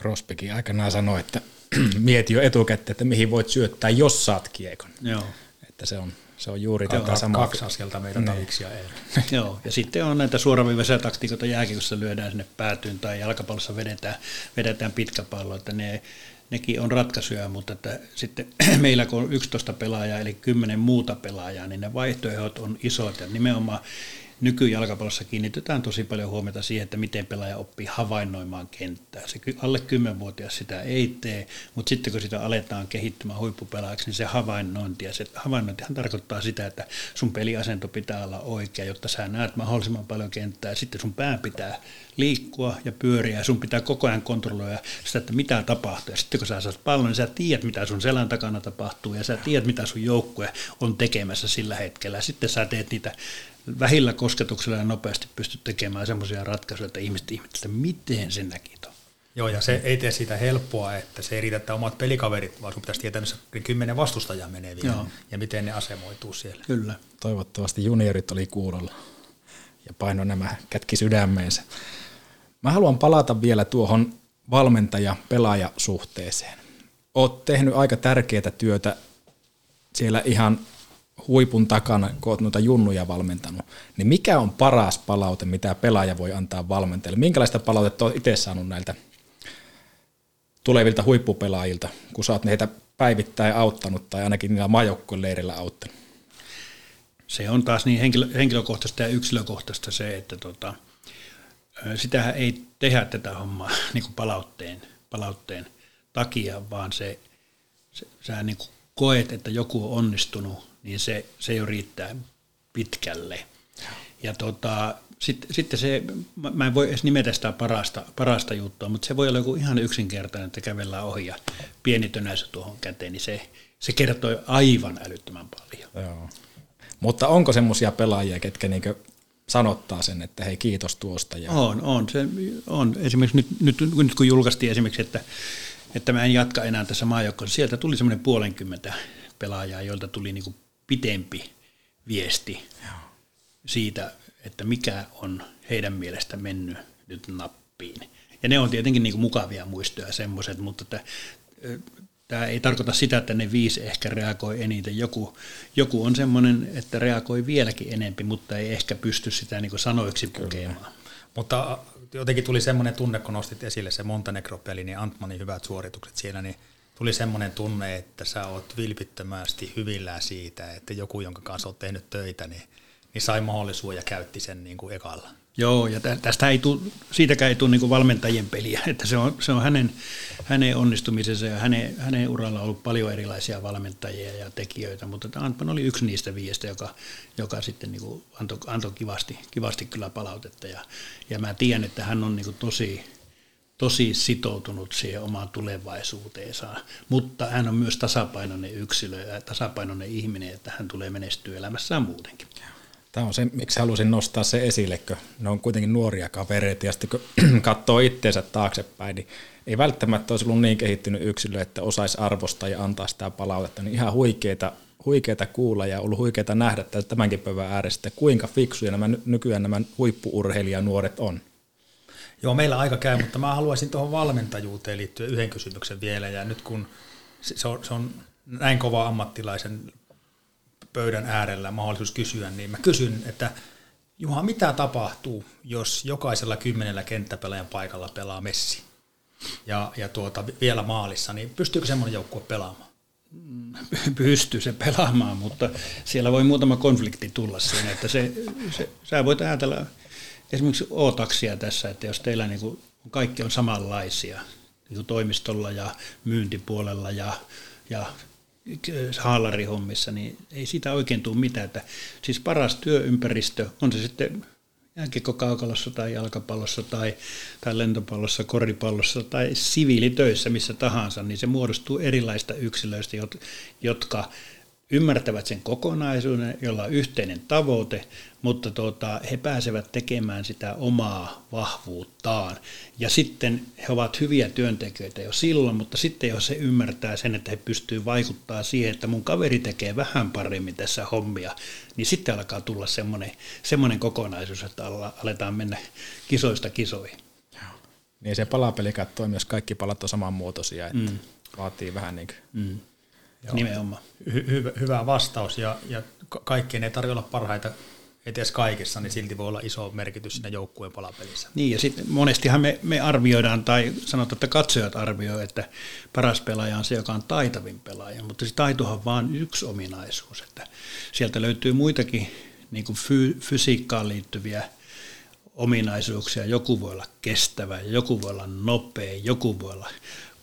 S6: Crosbykin aikanaan sanoi, että mieti jo etukäteen, että mihin voit syöttää, jos saat kiekon.
S8: Joo.
S6: Että se on, se on juuri tätä samaa.
S7: Kaksi askelta meitä niin. ja ei.
S8: Joo, ja sitten on näitä suoraviivaisia taktiikoita jääkiekossa lyödään sinne päätyyn tai jalkapallossa vedetään, vedetään pitkä pallo, että ne, nekin on ratkaisuja, mutta että sitten meillä kun on 11 pelaajaa eli 10 muuta pelaajaa, niin ne vaihtoehdot on isot ja nimenomaan nykyjalkapallossa kiinnitetään tosi paljon huomiota siihen, että miten pelaaja oppii havainnoimaan kenttää. Se alle 10-vuotias sitä ei tee, mutta sitten kun sitä aletaan kehittymään huippupelaajaksi, niin se havainnointi, ja se havainnointihan tarkoittaa sitä, että sun peliasento pitää olla oikea, jotta sä näet mahdollisimman paljon kenttää, ja sitten sun pää pitää liikkua ja pyöriä, ja sun pitää koko ajan kontrolloida sitä, että mitä tapahtuu. Ja sitten kun sä saat pallon, niin sä tiedät, mitä sun selän takana tapahtuu, ja sä tiedät, mitä sun joukkue on tekemässä sillä hetkellä. Sitten sä teet niitä vähillä kosketuksilla ja nopeasti pystyt tekemään semmoisia ratkaisuja, että ihmiset ihmettelevät, että miten se näki tuon.
S7: Joo, ja se ei tee siitä helppoa, että se ei riitä, että omat pelikaverit, vaan sun pitäisi tietää, missä kymmenen vastustajaa menee vielä, Joo. ja miten ne asemoituu siellä.
S8: Kyllä.
S6: Toivottavasti juniorit oli kuulolla ja paino nämä kätki sydämeensä. Mä haluan palata vielä tuohon valmentaja-pelaaja-suhteeseen. Oot tehnyt aika tärkeää työtä siellä ihan huipun takana, kun olet noita junnuja valmentanut, niin mikä on paras palaute, mitä pelaaja voi antaa valmentajalle? Minkälaista palautetta olet itse saanut näiltä tulevilta huippupelaajilta, kun sä oot heitä päivittäin auttanut tai ainakin niillä majoukkueleirillä auttanut?
S8: Se on taas niin henkilö, henkilökohtaista ja yksilökohtaista se, että tota, sitähän ei tehdä tätä hommaa niin kuin palautteen, palautteen takia, vaan se, se sä niin kuin koet, että joku on onnistunut niin se, se jo riittää pitkälle. Ja tota, sitten, sitten se, mä en voi edes nimetä sitä parasta, parasta juttua, mutta se voi olla joku ihan yksinkertainen, että kävellään ohi ja pieni tönäisö tuohon käteen, niin se, se kertoo aivan älyttömän paljon.
S6: Joo. Mutta onko semmoisia pelaajia, ketkä niinkö sanottaa sen, että hei kiitos tuosta? Ja...
S8: On, on. Se on. Esimerkiksi nyt, nyt, nyt kun julkaistiin esimerkiksi, että, että mä en jatka enää tässä maajoukkossa, sieltä tuli semmoinen puolenkymmentä pelaajaa, joilta tuli niin kuin pitempi viesti Joo. siitä, että mikä on heidän mielestä mennyt nyt nappiin. Ja ne on tietenkin niin kuin mukavia muistoja semmoiset, mutta että, tämä ei tarkoita sitä, että ne viisi ehkä reagoi eniten. Joku, joku on semmoinen, että reagoi vieläkin enempi, mutta ei ehkä pysty sitä niin sanoiksi pukemaan.
S7: Mutta jotenkin tuli semmoinen tunne, kun nostit esille se Montenegro-peli, niin Antmanin hyvät suoritukset siellä, niin tuli semmoinen tunne, että sä oot vilpittömästi hyvillään siitä, että joku, jonka kanssa oot tehnyt töitä, niin, niin sai mahdollisuuden ja käytti sen niin kuin ekalla.
S8: Joo, ja tästä ei tule, siitäkään ei tule niin valmentajien peliä, että se on, se on hänen, hänen onnistumisensa ja hänen, hänen uralla on ollut paljon erilaisia valmentajia ja tekijöitä, mutta Antman oli yksi niistä viiestä, joka, joka sitten niin kuin antoi, antoi kivasti, kivasti kyllä palautetta ja, ja mä tiedän, että hän on niin tosi, tosi sitoutunut siihen omaan tulevaisuuteensa, mutta hän on myös tasapainoinen yksilö ja tasapainoinen ihminen, että hän tulee menestyä elämässään muutenkin.
S6: Tämä on se, miksi halusin nostaa se esille, kun ne on kuitenkin nuoria kavereita ja sitten kun katsoo itteensä taaksepäin, niin ei välttämättä olisi ollut niin kehittynyt yksilö, että osaisi arvostaa ja antaa sitä palautetta, niin ihan huikeita, huikeita kuulla ja ollut huikeita nähdä tämänkin päivän äärestä, kuinka fiksuja nämä nykyään nämä huippuurheilijanuoret on.
S7: Joo, meillä aika käy, mutta mä haluaisin tuohon valmentajuuteen liittyen yhden kysymyksen vielä. Ja nyt kun se on, se on näin kova ammattilaisen pöydän äärellä mahdollisuus kysyä, niin mä kysyn, että Juha, mitä tapahtuu, jos jokaisella kymmenellä kenttäpelaajan paikalla pelaa Messi ja, ja tuota, vielä maalissa, niin pystyykö semmoinen joukkue pelaamaan?
S8: Pystyy se pelaamaan, mutta siellä voi muutama konflikti tulla siinä, että se, se, sä voit ajatella esimerkiksi O-taksia tässä, että jos teillä niin kuin, kaikki on samanlaisia niin kuin toimistolla ja myyntipuolella ja, ja haalarihommissa, niin ei siitä oikein tule mitään. Että siis paras työympäristö, on se sitten jääkiekkokaukalossa tai jalkapallossa tai, tai lentopallossa, koripallossa tai siviilitöissä, missä tahansa, niin se muodostuu erilaista yksilöistä, jotka ymmärtävät sen kokonaisuuden, jolla on yhteinen tavoite, mutta tuota, he pääsevät tekemään sitä omaa vahvuuttaan. Ja sitten he ovat hyviä työntekijöitä jo silloin, mutta sitten jos he ymmärtää sen, että he pystyvät vaikuttaa siihen, että mun kaveri tekee vähän paremmin tässä hommia, niin sitten alkaa tulla semmoinen, semmoinen kokonaisuus, että aletaan mennä kisoista kisoihin.
S6: Niin se palapeli katsoo myös kaikki palat on samanmuotoisia, että mm. vaatii vähän niin kuin mm
S7: Joo. Nimenomaan. Hy- hyvä, hyvä vastaus ja, ja kaikkien ei tarvitse olla parhaita edes kaikessa, niin silti voi olla iso merkitys siinä joukkueen palapelissä.
S8: Niin, ja sitten monestihan me, me arvioidaan, tai sanotaan, että katsojat arvioivat, että paras pelaaja on se, joka on taitavin pelaaja, mutta se taitohan on vain yksi ominaisuus, että sieltä löytyy muitakin niin kuin fy, fysiikkaan liittyviä ominaisuuksia. Joku voi olla kestävä, joku voi olla nopea, joku voi olla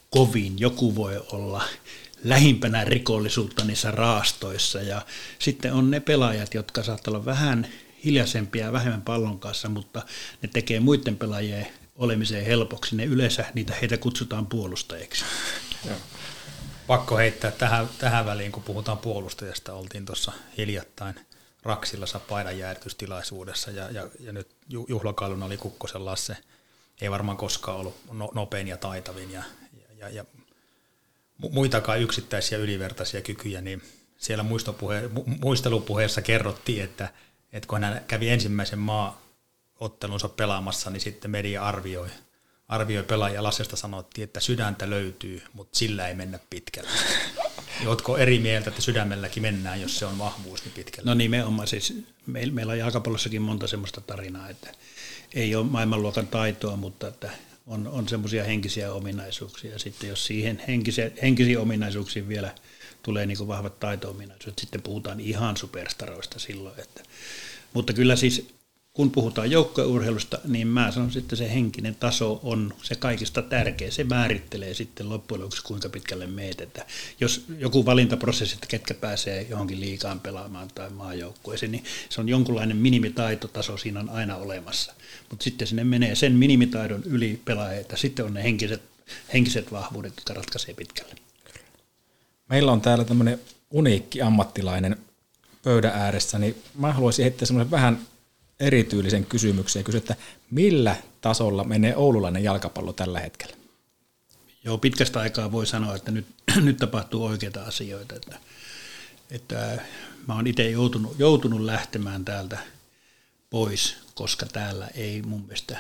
S8: kovin, joku voi olla lähimpänä rikollisuutta niissä raastoissa. Ja sitten on ne pelaajat, jotka saattavat olla vähän hiljaisempia ja vähemmän pallon kanssa, mutta ne tekee muiden pelaajien olemiseen helpoksi. Ne yleensä niitä heitä kutsutaan puolustajiksi.
S7: Pakko heittää tähän, tähän väliin, kun puhutaan puolustajasta, oltiin tuossa hiljattain Raksilassa paidan jäädytystilaisuudessa ja, ja, ja nyt juhlakailuna oli Kukkosen Lasse. Ei varmaan koskaan ollut no, nopein ja taitavin ja, ja, ja muitakaan yksittäisiä ylivertaisia kykyjä, niin siellä muistopuhe, muistelupuheessa kerrottiin, että, että kun hän kävi ensimmäisen maaottelunsa pelaamassa, niin sitten media arvioi, arvioi pelaajia Lassesta sanottiin, että sydäntä löytyy, mutta sillä ei mennä pitkälle. Oletko eri mieltä, että sydämelläkin mennään, jos se on vahvuus niin pitkälle?
S8: No nimenomaan siis, meillä, meillä on jalkapallossakin monta semmoista tarinaa, että ei ole maailmanluokan taitoa, mutta että on, on semmoisia henkisiä ominaisuuksia. Sitten jos siihen henkisiä, henkisiin ominaisuuksiin vielä tulee niin vahvat taito-ominaisuudet, sitten puhutaan ihan superstaroista silloin. Että, mutta kyllä siis kun puhutaan joukkueurheilusta, niin mä sanon sitten se henkinen taso on se kaikista tärkeä. Se määrittelee sitten loppujen lopuksi kuinka pitkälle meet. Että jos joku valintaprosessi, että ketkä pääsee johonkin liikaan pelaamaan tai maajoukkueeseen, niin se on jonkunlainen minimitaitotaso siinä on aina olemassa. Mutta sitten sinne menee sen minimitaidon yli pelaajia, että sitten on ne henkiset, henkiset vahvuudet, jotka ratkaisee pitkälle.
S6: Meillä on täällä tämmöinen uniikki ammattilainen pöydän ääressä, niin mä haluaisin heittää semmoisen vähän erityylisen kysymyksen ja kysyä, että millä tasolla menee oululainen jalkapallo tällä hetkellä?
S8: Joo, pitkästä aikaa voi sanoa, että nyt, nyt tapahtuu oikeita asioita. Että, että mä oon itse joutunut, joutunut lähtemään täältä pois, koska täällä ei mun mielestä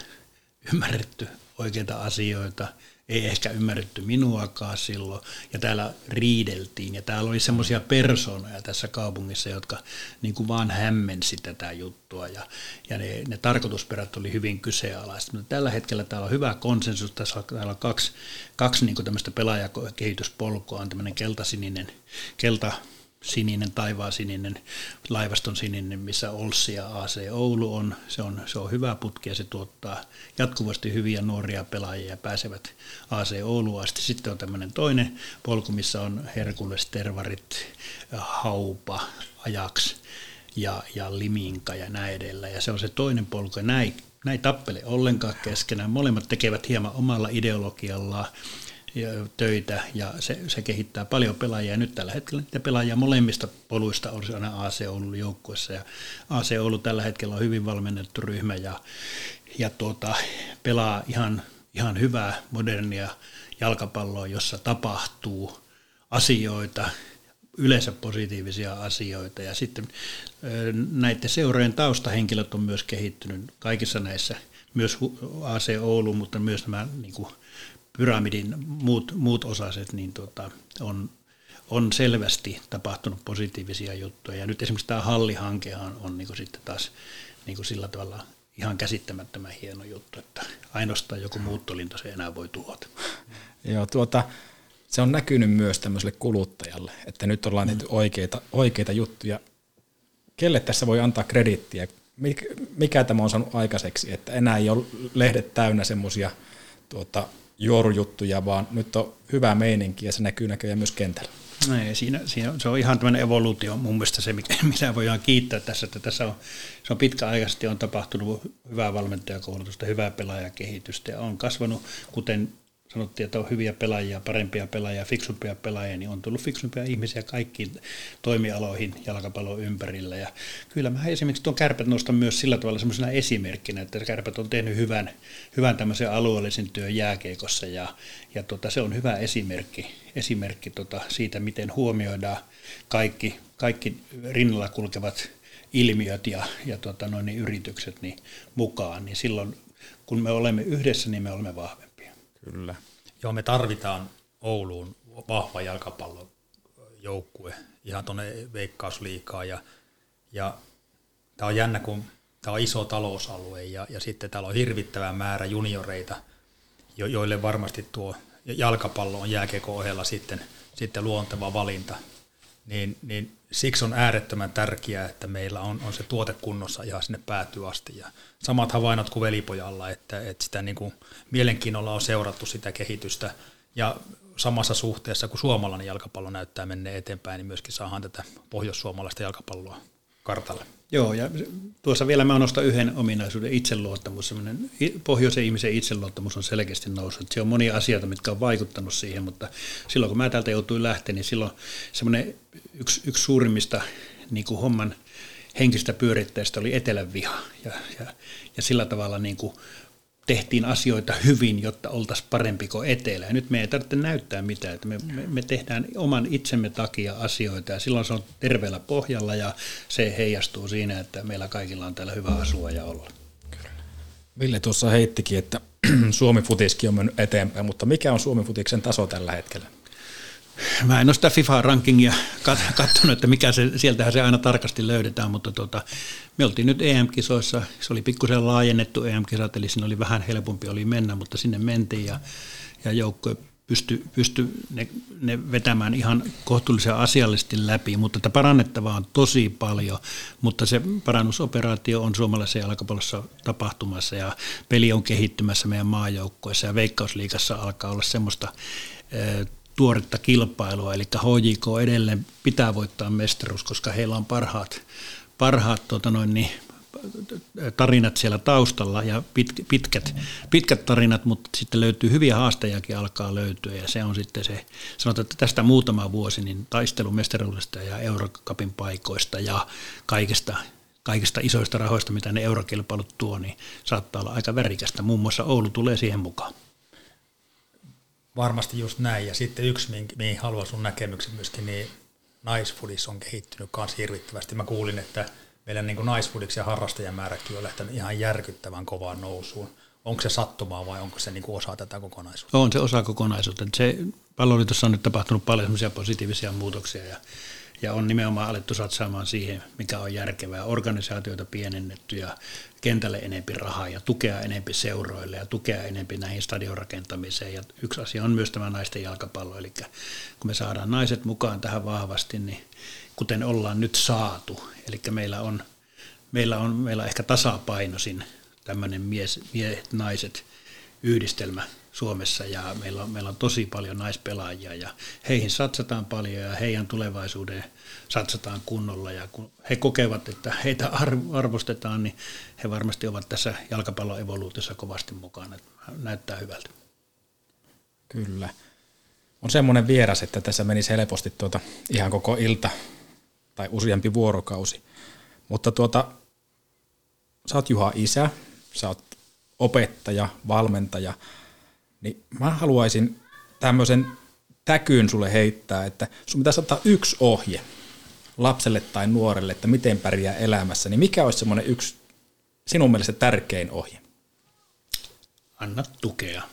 S8: ymmärretty oikeita asioita – ei ehkä ymmärretty minuakaan silloin, ja täällä riideltiin, ja täällä oli semmoisia persoonoja tässä kaupungissa, jotka niin kuin vaan hämmensi tätä juttua, ja, ja ne, ne tarkoitusperät oli hyvin kyseenalaista. Mutta tällä hetkellä täällä on hyvä konsensus, tässä on, täällä on kaksi, kaksi niin kuin tämmöistä pelaajakehityspolkua, on tämmöinen keltasininen, kelta, sininen, taivaan sininen, laivaston sininen, missä Olssi ja AC Oulu on. Se on, se on hyvä putki ja se tuottaa jatkuvasti hyviä nuoria pelaajia ja pääsevät AC Oulu asti. Sitten on tämmöinen toinen polku, missä on Herkules, Tervarit, Haupa, Ajaks ja, ja Liminka ja näin edellä. Ja se on se toinen polku ja näin, näin tappele ollenkaan keskenään. Molemmat tekevät hieman omalla ideologiallaan töitä ja se, se kehittää paljon pelaajia. Nyt tällä hetkellä niitä pelaajia molemmista poluista on aina AC Oulun joukkuessa ja AC Oulu tällä hetkellä on hyvin valmennettu ryhmä ja, ja tuota, pelaa ihan, ihan hyvää modernia jalkapalloa, jossa tapahtuu asioita, yleensä positiivisia asioita ja sitten näiden seurojen taustahenkilöt on myös kehittynyt kaikissa näissä, myös AC Oulu, mutta myös nämä niin kuin pyramidin muut, muut osaset, niin tota, on, on selvästi tapahtunut positiivisia juttuja. Ja nyt esimerkiksi tämä hallihankehan on niin sitten taas niin sillä tavalla ihan käsittämättömän hieno juttu, että ainoastaan joku muuttolinto se enää voi tuhota.
S6: Joo, tuota, se on näkynyt myös tämmöiselle kuluttajalle, että nyt ollaan tehty mm. oikeita, oikeita juttuja. Kelle tässä voi antaa krediittiä? Mikä, mikä tämä on saanut aikaiseksi, että enää ei ole lehdet täynnä semmoisia tuota, juorujuttuja, vaan nyt on hyvä meininki ja se näkyy näköjään myös kentällä.
S8: No ei, siinä, siinä, se on ihan tämmöinen evoluutio mun mielestä se, mitä voidaan kiittää tässä, että tässä on, se on pitkäaikaisesti on tapahtunut hyvää valmentajakoulutusta, hyvää pelaajakehitystä ja on kasvanut, kuten sanottiin, että on hyviä pelaajia, parempia pelaajia, fiksumpia pelaajia, niin on tullut fiksumpia ihmisiä kaikkiin toimialoihin jalkapallon ympärillä. Ja kyllä mä esimerkiksi tuon kärpät nostan myös sillä tavalla semmoisena esimerkkinä, että kärpät on tehnyt hyvän, hyvän tämmöisen alueellisen työn jääkeikossa ja, ja tota, se on hyvä esimerkki, esimerkki tota siitä, miten huomioidaan kaikki, kaikki rinnalla kulkevat ilmiöt ja, ja tota, noin, niin yritykset niin mukaan, niin silloin kun me olemme yhdessä, niin me olemme vahvempia.
S7: Kyllä. Joo, me tarvitaan Ouluun vahva jalkapallojoukkue ihan tuonne veikkausliikaa ja, ja tämä on jännä, kun tämä on iso talousalue ja, ja sitten täällä on hirvittävä määrä junioreita, jo, joille varmasti tuo jalkapallo on jääkiekon ohella sitten, sitten luonteva valinta. niin, niin siksi on äärettömän tärkeää, että meillä on, on se tuote kunnossa ihan sinne päätyy asti. Ja samat havainnot kuin velipojalla, että, että sitä niin kuin mielenkiinnolla on seurattu sitä kehitystä. Ja samassa suhteessa, kun suomalainen jalkapallo näyttää mennä eteenpäin, niin myöskin saadaan tätä pohjoissuomalaista jalkapalloa kartalle.
S8: Joo, ja tuossa vielä mä nostan yhden ominaisuuden, itseluottamus. Sellainen pohjoisen ihmisen itseluottamus on selkeästi noussut. Se on monia asioita, mitkä on vaikuttanut siihen, mutta silloin kun mä täältä joutuin lähteä, niin silloin semmoinen yksi, yksi suurimmista niin kuin homman henkistä pyörittäjistä oli etelän viha. Ja, ja, ja sillä tavalla niin kuin tehtiin asioita hyvin, jotta oltaisiin parempi kuin etelä. Ja nyt me ei tarvitse näyttää mitään, että me, me, me tehdään oman itsemme takia asioita ja silloin se on terveellä pohjalla ja se heijastuu siinä, että meillä kaikilla on täällä hyvä asua ja olla.
S6: Ville tuossa heittikin, että Suomi futiskin on mennyt eteenpäin, mutta mikä on Suomi futiksen taso tällä hetkellä?
S8: Mä en ole sitä FIFA-rankingia katsonut, että mikä se, sieltähän se aina tarkasti löydetään, mutta tota, me oltiin nyt EM-kisoissa, se oli pikkusen laajennettu EM-kisat, eli siinä oli vähän helpompi oli mennä, mutta sinne mentiin ja, ja joukko pysty, pysty ne, ne vetämään ihan kohtuullisen asiallisesti läpi, mutta tätä parannettavaa on tosi paljon, mutta se parannusoperaatio on suomalaisessa jalkapallossa tapahtumassa ja peli on kehittymässä meidän maajoukkoissa ja Veikkausliigassa alkaa olla semmoista tuoretta kilpailua, eli HJK edelleen pitää voittaa mestaruus, koska heillä on parhaat, parhaat tota noin, niin, tarinat siellä taustalla ja pit, pitkät, pitkät tarinat, mutta sitten löytyy hyviä haastajakin alkaa löytyä ja se on sitten se, sanotaan, että tästä muutama vuosi niin taistelu mestaruudesta ja Eurocupin paikoista ja kaikesta, kaikista isoista rahoista, mitä ne eurokilpailut tuo, niin saattaa olla aika värikästä. Muun muassa Oulu tulee siihen mukaan.
S7: Varmasti just näin. Ja sitten yksi, mihin haluan sun näkemyksen myöskin, niin naisfudis on kehittynyt myös hirvittävästi. Mä kuulin, että meidän niin naisfudiksi ja harrastajamääräkin on lähtenyt ihan järkyttävän kovaan nousuun. Onko se sattumaa vai onko se niin kuin osa tätä kokonaisuutta?
S8: On se osa kokonaisuutta. Se palloliitossa on nyt tapahtunut paljon positiivisia muutoksia ja ja on nimenomaan alettu satsaamaan siihen, mikä on järkevää. Organisaatioita pienennetty ja kentälle enempi rahaa ja tukea enempi seuroille ja tukea enempi näihin stadion rakentamiseen. Ja yksi asia on myös tämä naisten jalkapallo, eli kun me saadaan naiset mukaan tähän vahvasti, niin kuten ollaan nyt saatu, eli meillä on, meillä on, meillä on ehkä tasapainoisin tämmöinen mies, miehet, naiset yhdistelmä Suomessa ja meillä on, meillä on tosi paljon naispelaajia ja heihin satsataan paljon ja heidän tulevaisuuteen satsataan kunnolla ja kun he kokevat, että heitä arvostetaan, niin he varmasti ovat tässä jalkapallon evoluutiossa kovasti mukana. Näyttää hyvältä.
S6: Kyllä. On semmoinen vieras, että tässä menisi helposti tuota ihan koko ilta tai useampi vuorokausi. Mutta tuota, sä oot Juha isä, sä oot opettaja, valmentaja – niin mä haluaisin tämmöisen täkyyn sulle heittää, että sun pitäisi ottaa yksi ohje lapselle tai nuorelle, että miten pärjää elämässä, niin mikä olisi semmoinen yksi sinun mielestä tärkein ohje?
S8: Anna tukea.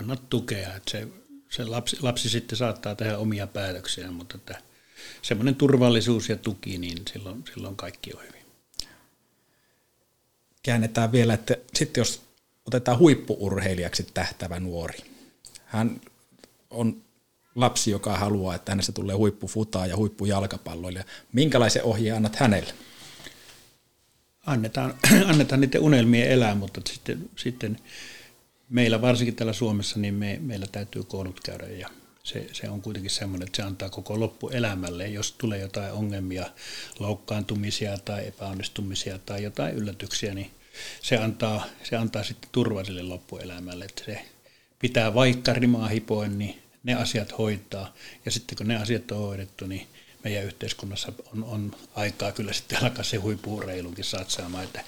S8: Anna tukea, että se, se lapsi, lapsi sitten saattaa tehdä omia päätöksiä, mutta että semmoinen turvallisuus ja tuki, niin silloin, silloin kaikki on hyvin.
S6: Käännetään vielä, että sitten jos otetaan huippuurheilijaksi tähtävä nuori. Hän on lapsi, joka haluaa, että hänestä tulee huippufutaa ja huippujalkapalloilija. Minkälaisen ohjeen annat hänelle?
S8: Annetaan, annetaan niiden unelmien elää, mutta sitten, sitten meillä varsinkin täällä Suomessa, niin me, meillä täytyy koulut käydä ja se, se on kuitenkin semmoinen, että se antaa koko loppuelämälle. Jos tulee jotain ongelmia, loukkaantumisia tai epäonnistumisia tai jotain yllätyksiä, niin se antaa, se antaa sitten turva sille loppuelämälle, että se pitää vaikka rimaa hipoen, niin ne asiat hoitaa. Ja sitten kun ne asiat on hoidettu, niin meidän yhteiskunnassa on, on aikaa kyllä sitten alkaa se huippuureilunkin satsaamaan. Että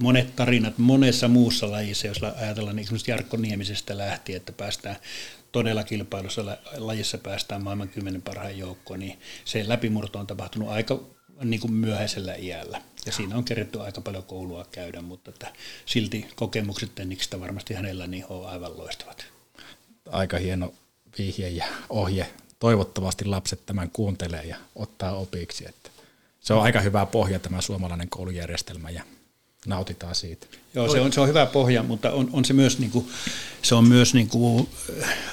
S8: monet tarinat monessa muussa lajissa, jos ajatellaan niin esimerkiksi Jarkko Niemisestä lähtien, että päästään todella kilpailussa lajissa päästään maailman kymmenen parhaan joukkoon, niin se läpimurto on tapahtunut aika niin kuin myöhäisellä iällä. Ja siinä on kerätty aika paljon koulua käydä, mutta että silti kokemukset Tenniksestä varmasti hänellä niin on aivan loistavat.
S6: Aika hieno vihje ja ohje. Toivottavasti lapset tämän kuuntelee ja ottaa opiksi. Että se on aika hyvä pohja tämä suomalainen koulujärjestelmä ja nautitaan siitä.
S8: Joo, se on, se on hyvä pohja, mutta on, on se myös, niin kuin, se on myös niin kuin,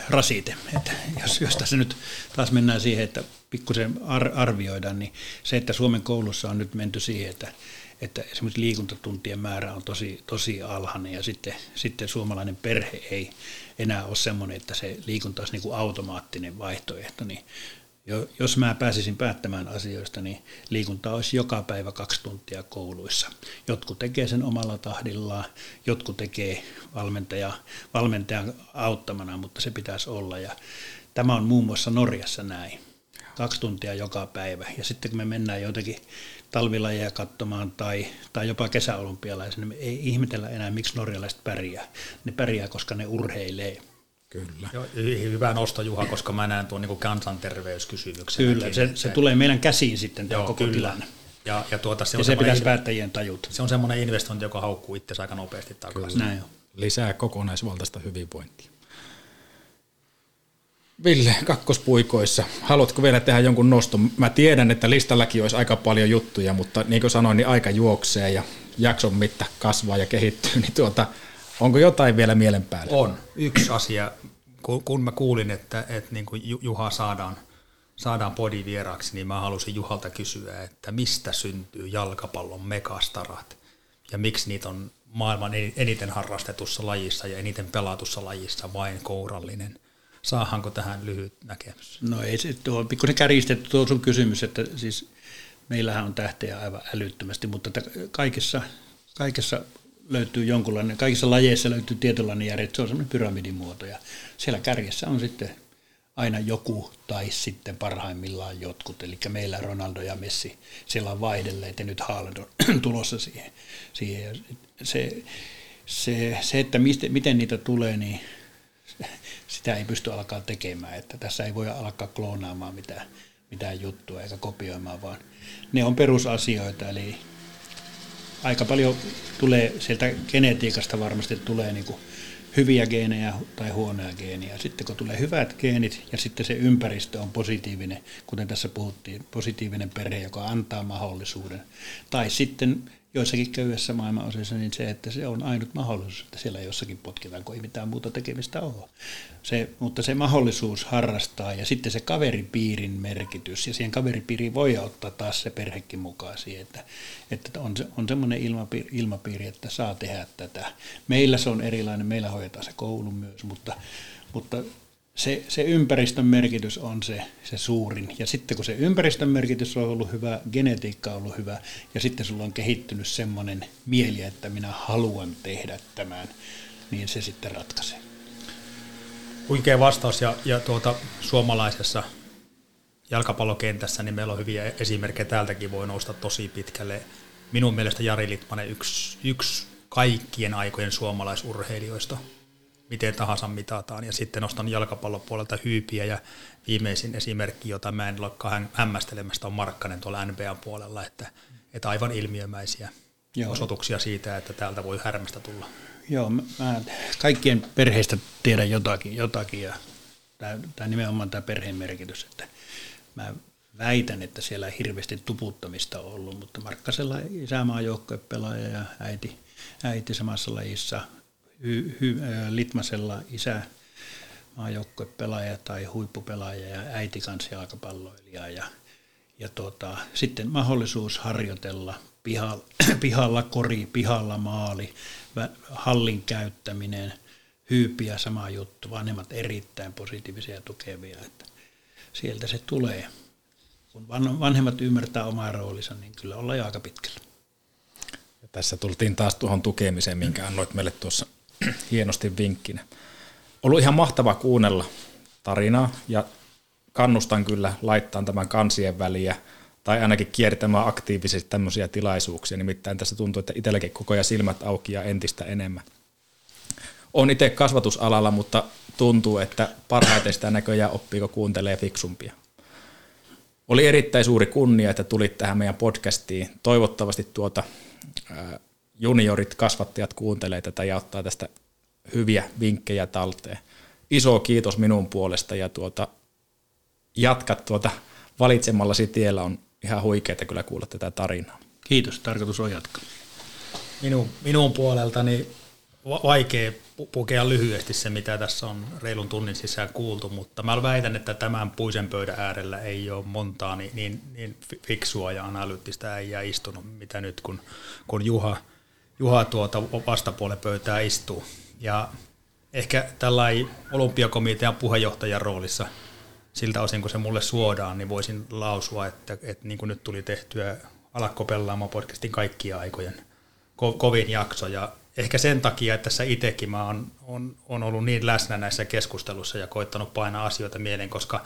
S8: rasite. Että jos, jos tässä nyt taas mennään siihen, että pikkusen ar- arvioidaan, niin se, että Suomen koulussa on nyt menty siihen, että, että esimerkiksi liikuntatuntien määrä on tosi, tosi alhainen ja sitten, sitten suomalainen perhe ei enää ole semmoinen, että se liikunta olisi niin kuin automaattinen vaihtoehto, niin jos mä pääsisin päättämään asioista, niin liikunta olisi joka päivä kaksi tuntia kouluissa. Jotkut tekee sen omalla tahdillaan, jotkut tekee valmentaja, valmentajan auttamana, mutta se pitäisi olla. Ja tämä on muun muassa Norjassa näin. Kaksi tuntia joka päivä. Ja sitten kun me mennään jotenkin talvilajeja katsomaan tai, tai jopa kesäolympialaisia, niin me ei ihmetellä enää, miksi norjalaiset pärjää. Ne pärjää, koska ne urheilee.
S6: Kyllä.
S7: Joo, hyvä nosto Juha, koska mä näen tuon niin kansanterveyskysymyksen.
S8: Kyllä, se, se, tulee meidän käsiin sitten tämä koko kyllä. tilanne.
S7: Ja, ja, tuota, se,
S8: ja se pitäisi päättäjien tajuta.
S7: Se on semmoinen investointi, joka haukkuu itse aika nopeasti takaisin.
S8: Näin on.
S6: Lisää kokonaisvaltaista hyvinvointia. Ville, kakkospuikoissa, haluatko vielä tehdä jonkun noston? Mä tiedän, että listallakin olisi aika paljon juttuja, mutta niin kuin sanoin, niin aika juoksee ja jakson mitta kasvaa ja kehittyy, niin tuota, Onko jotain vielä mielen päällä?
S7: On. Yksi asia, kun mä kuulin, että, että niin kuin Juha saadaan, saadaan podi vieraaksi, niin mä halusin Juhalta kysyä, että mistä syntyy jalkapallon megastarat ja miksi niitä on maailman eniten harrastetussa lajissa ja eniten pelatussa lajissa vain kourallinen. Saahanko tähän lyhyt näkemys?
S8: No ei se tuo pikkusen kärjistetty tuo sun kysymys, että siis meillähän on tähtejä aivan älyttömästi, mutta kaikessa, kaikessa löytyy jonkunlainen, kaikissa lajeissa löytyy tietynlainen järjestelmä, se on semmoinen pyramidin muoto ja siellä kärjessä on sitten aina joku tai sitten parhaimmillaan jotkut, eli meillä Ronaldo ja Messi, siellä on vaihdelleet ja nyt Haaland on tulossa siihen. siihen. Se, se, se, että mistä, miten niitä tulee, niin sitä ei pysty alkaa tekemään, että tässä ei voi alkaa kloonaamaan mitään, mitään juttua eikä kopioimaan, vaan ne on perusasioita, eli aika paljon tulee sieltä genetiikasta varmasti tulee niin kuin hyviä geenejä tai huonoja geenejä. Sitten kun tulee hyvät geenit ja sitten se ympäristö on positiivinen, kuten tässä puhuttiin, positiivinen perhe, joka antaa mahdollisuuden. Tai sitten joissakin köyhässä maailmanosissa niin se, että se on ainut mahdollisuus, että siellä jossakin potkitaan, kun ei mitään muuta tekemistä ole. Se, mutta se mahdollisuus harrastaa ja sitten se kaveripiirin merkitys, ja siihen kaveripiiriin voi ottaa taas se perhekin mukaan siihen, että, että on, se, on semmoinen ilmapiiri, ilmapiiri, että saa tehdä tätä. Meillä se on erilainen, meillä hoidetaan se koulu myös, mutta, mutta se, se ympäristön merkitys on se, se suurin. Ja sitten kun se ympäristön merkitys on ollut hyvä, genetiikka on ollut hyvä, ja sitten sulla on kehittynyt semmoinen mieli, että minä haluan tehdä tämän, niin se sitten ratkaisee.
S7: Huikea vastaus, ja, ja tuota, suomalaisessa jalkapallokentässä niin meillä on hyviä esimerkkejä. Täältäkin voi nousta tosi pitkälle. Minun mielestä Jari Litmanen yksi, yksi kaikkien aikojen suomalaisurheilijoista – miten tahansa mitataan. Ja sitten nostan jalkapallopuolelta hyypiä ja viimeisin esimerkki, jota mä en olekaan hämmästelemästä, on Markkanen tuolla NBA puolella, että, että aivan ilmiömäisiä Joo. osoituksia siitä, että täältä voi härmästä tulla.
S8: Joo, mä kaikkien perheistä tiedän jotakin, jotakin ja tämä, tämä nimenomaan tämä perheen merkitys, että mä väitän, että siellä ei hirveästi tuputtamista ollut, mutta Markkasella isämaa pelaaja ja äiti, äiti samassa lajissa hy, hy, Litmasella isä maajoukkuepelaaja tai huippupelaaja ja äiti kanssa jalkapalloilija ja, ja tuota, sitten mahdollisuus harjoitella pihalla, pihalla kori, pihalla maali, hallin käyttäminen, hyypiä sama juttu, vanhemmat erittäin positiivisia ja tukevia, että sieltä se tulee. Kun vanhemmat ymmärtää omaa roolinsa, niin kyllä ollaan jo aika pitkällä.
S6: Ja tässä tultiin taas tuohon tukemiseen, minkä annoit meille tuossa hienosti vinkkinä. Ollut ihan mahtava kuunnella tarinaa ja kannustan kyllä laittaa tämän kansien väliä tai ainakin kiertämään aktiivisesti tämmöisiä tilaisuuksia. Nimittäin tässä tuntuu, että itselläkin koko ajan silmät auki ja entistä enemmän. On itse kasvatusalalla, mutta tuntuu, että parhaiten sitä näköjään oppii, kun kuuntelee fiksumpia. Oli erittäin suuri kunnia, että tulit tähän meidän podcastiin. Toivottavasti tuota juniorit, kasvattajat kuuntelee tätä ja ottaa tästä hyviä vinkkejä talteen. Iso kiitos minun puolesta ja tuota, jatkat tuota valitsemallasi tiellä on ihan huikeaa kyllä kuulla tätä tarinaa.
S8: Kiitos, tarkoitus on jatkaa.
S7: minun, minun puoleltani vaikea pukea lyhyesti se, mitä tässä on reilun tunnin sisään kuultu, mutta mä väitän, että tämän puisen pöydän äärellä ei ole montaa niin, niin, niin fiksua ja analyyttistä äijää istunut, mitä nyt kun, kun Juha, Juha tuota vastapuolen pöytää istuu. Ja ehkä tällainen olympiakomitean puheenjohtajan roolissa siltä osin, kun se mulle suodaan, niin voisin lausua, että, että niin kuin nyt tuli tehtyä Alakko Pellaamo podcastin kaikkia aikojen ko- kovin jakso ja ehkä sen takia, että tässä itsekin mä on, on ollut niin läsnä näissä keskustelussa ja koittanut painaa asioita mieleen, koska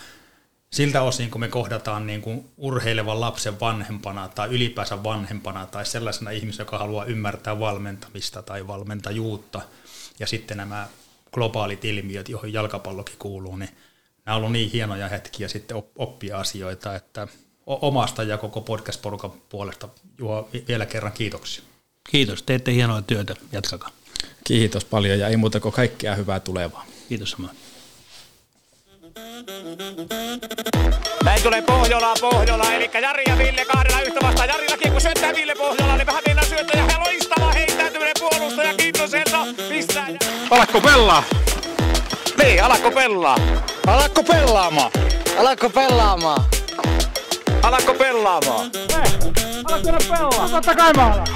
S7: siltä osin, kun me kohdataan niin kuin urheilevan lapsen vanhempana tai ylipäänsä vanhempana tai sellaisena ihmisenä, joka haluaa ymmärtää valmentamista tai valmentajuutta ja sitten nämä globaalit ilmiöt, joihin jalkapallokin kuuluu, niin nämä on ollut niin hienoja hetkiä sitten oppia asioita, että omasta ja koko podcast-porukan puolesta Juha, vielä kerran kiitoksia.
S8: Kiitos, teette hienoa työtä, jatkakaa.
S6: Kiitos paljon ja ei muuta kuin kaikkea hyvää tulevaa.
S8: Kiitos samoin.
S1: Näin tulee Pohjola, Pohjola, eli Jari ja Ville kahdella yhtä vastaan. Jarillakin kun syöttää Ville Pohjola, niin vähän mennä syöttää ja loistava heittäytyminen puolustaja Kintoselta pistää.
S2: Alakko pelaa?
S1: Niin, alakko pelaa?
S2: Alakko pelaamaan?
S3: Alakko pelaamaan?
S1: Alakko pelaamaan?
S2: Alakko nää pelaa? Totta kai mä alan.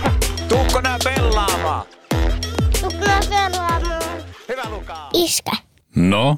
S1: Tuukko nää pelaamaan?
S4: Tuukko nää pelaamaan?
S1: Hyvä Luka.
S4: Iskä,
S5: No,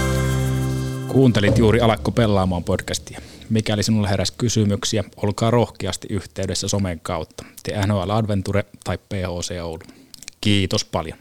S6: Kuuntelit juuri Alakko pelaamaan podcastia. Mikäli sinulla heräsi kysymyksiä, olkaa rohkeasti yhteydessä somen kautta. Te NHL Adventure tai PHC Oulu. Kiitos paljon.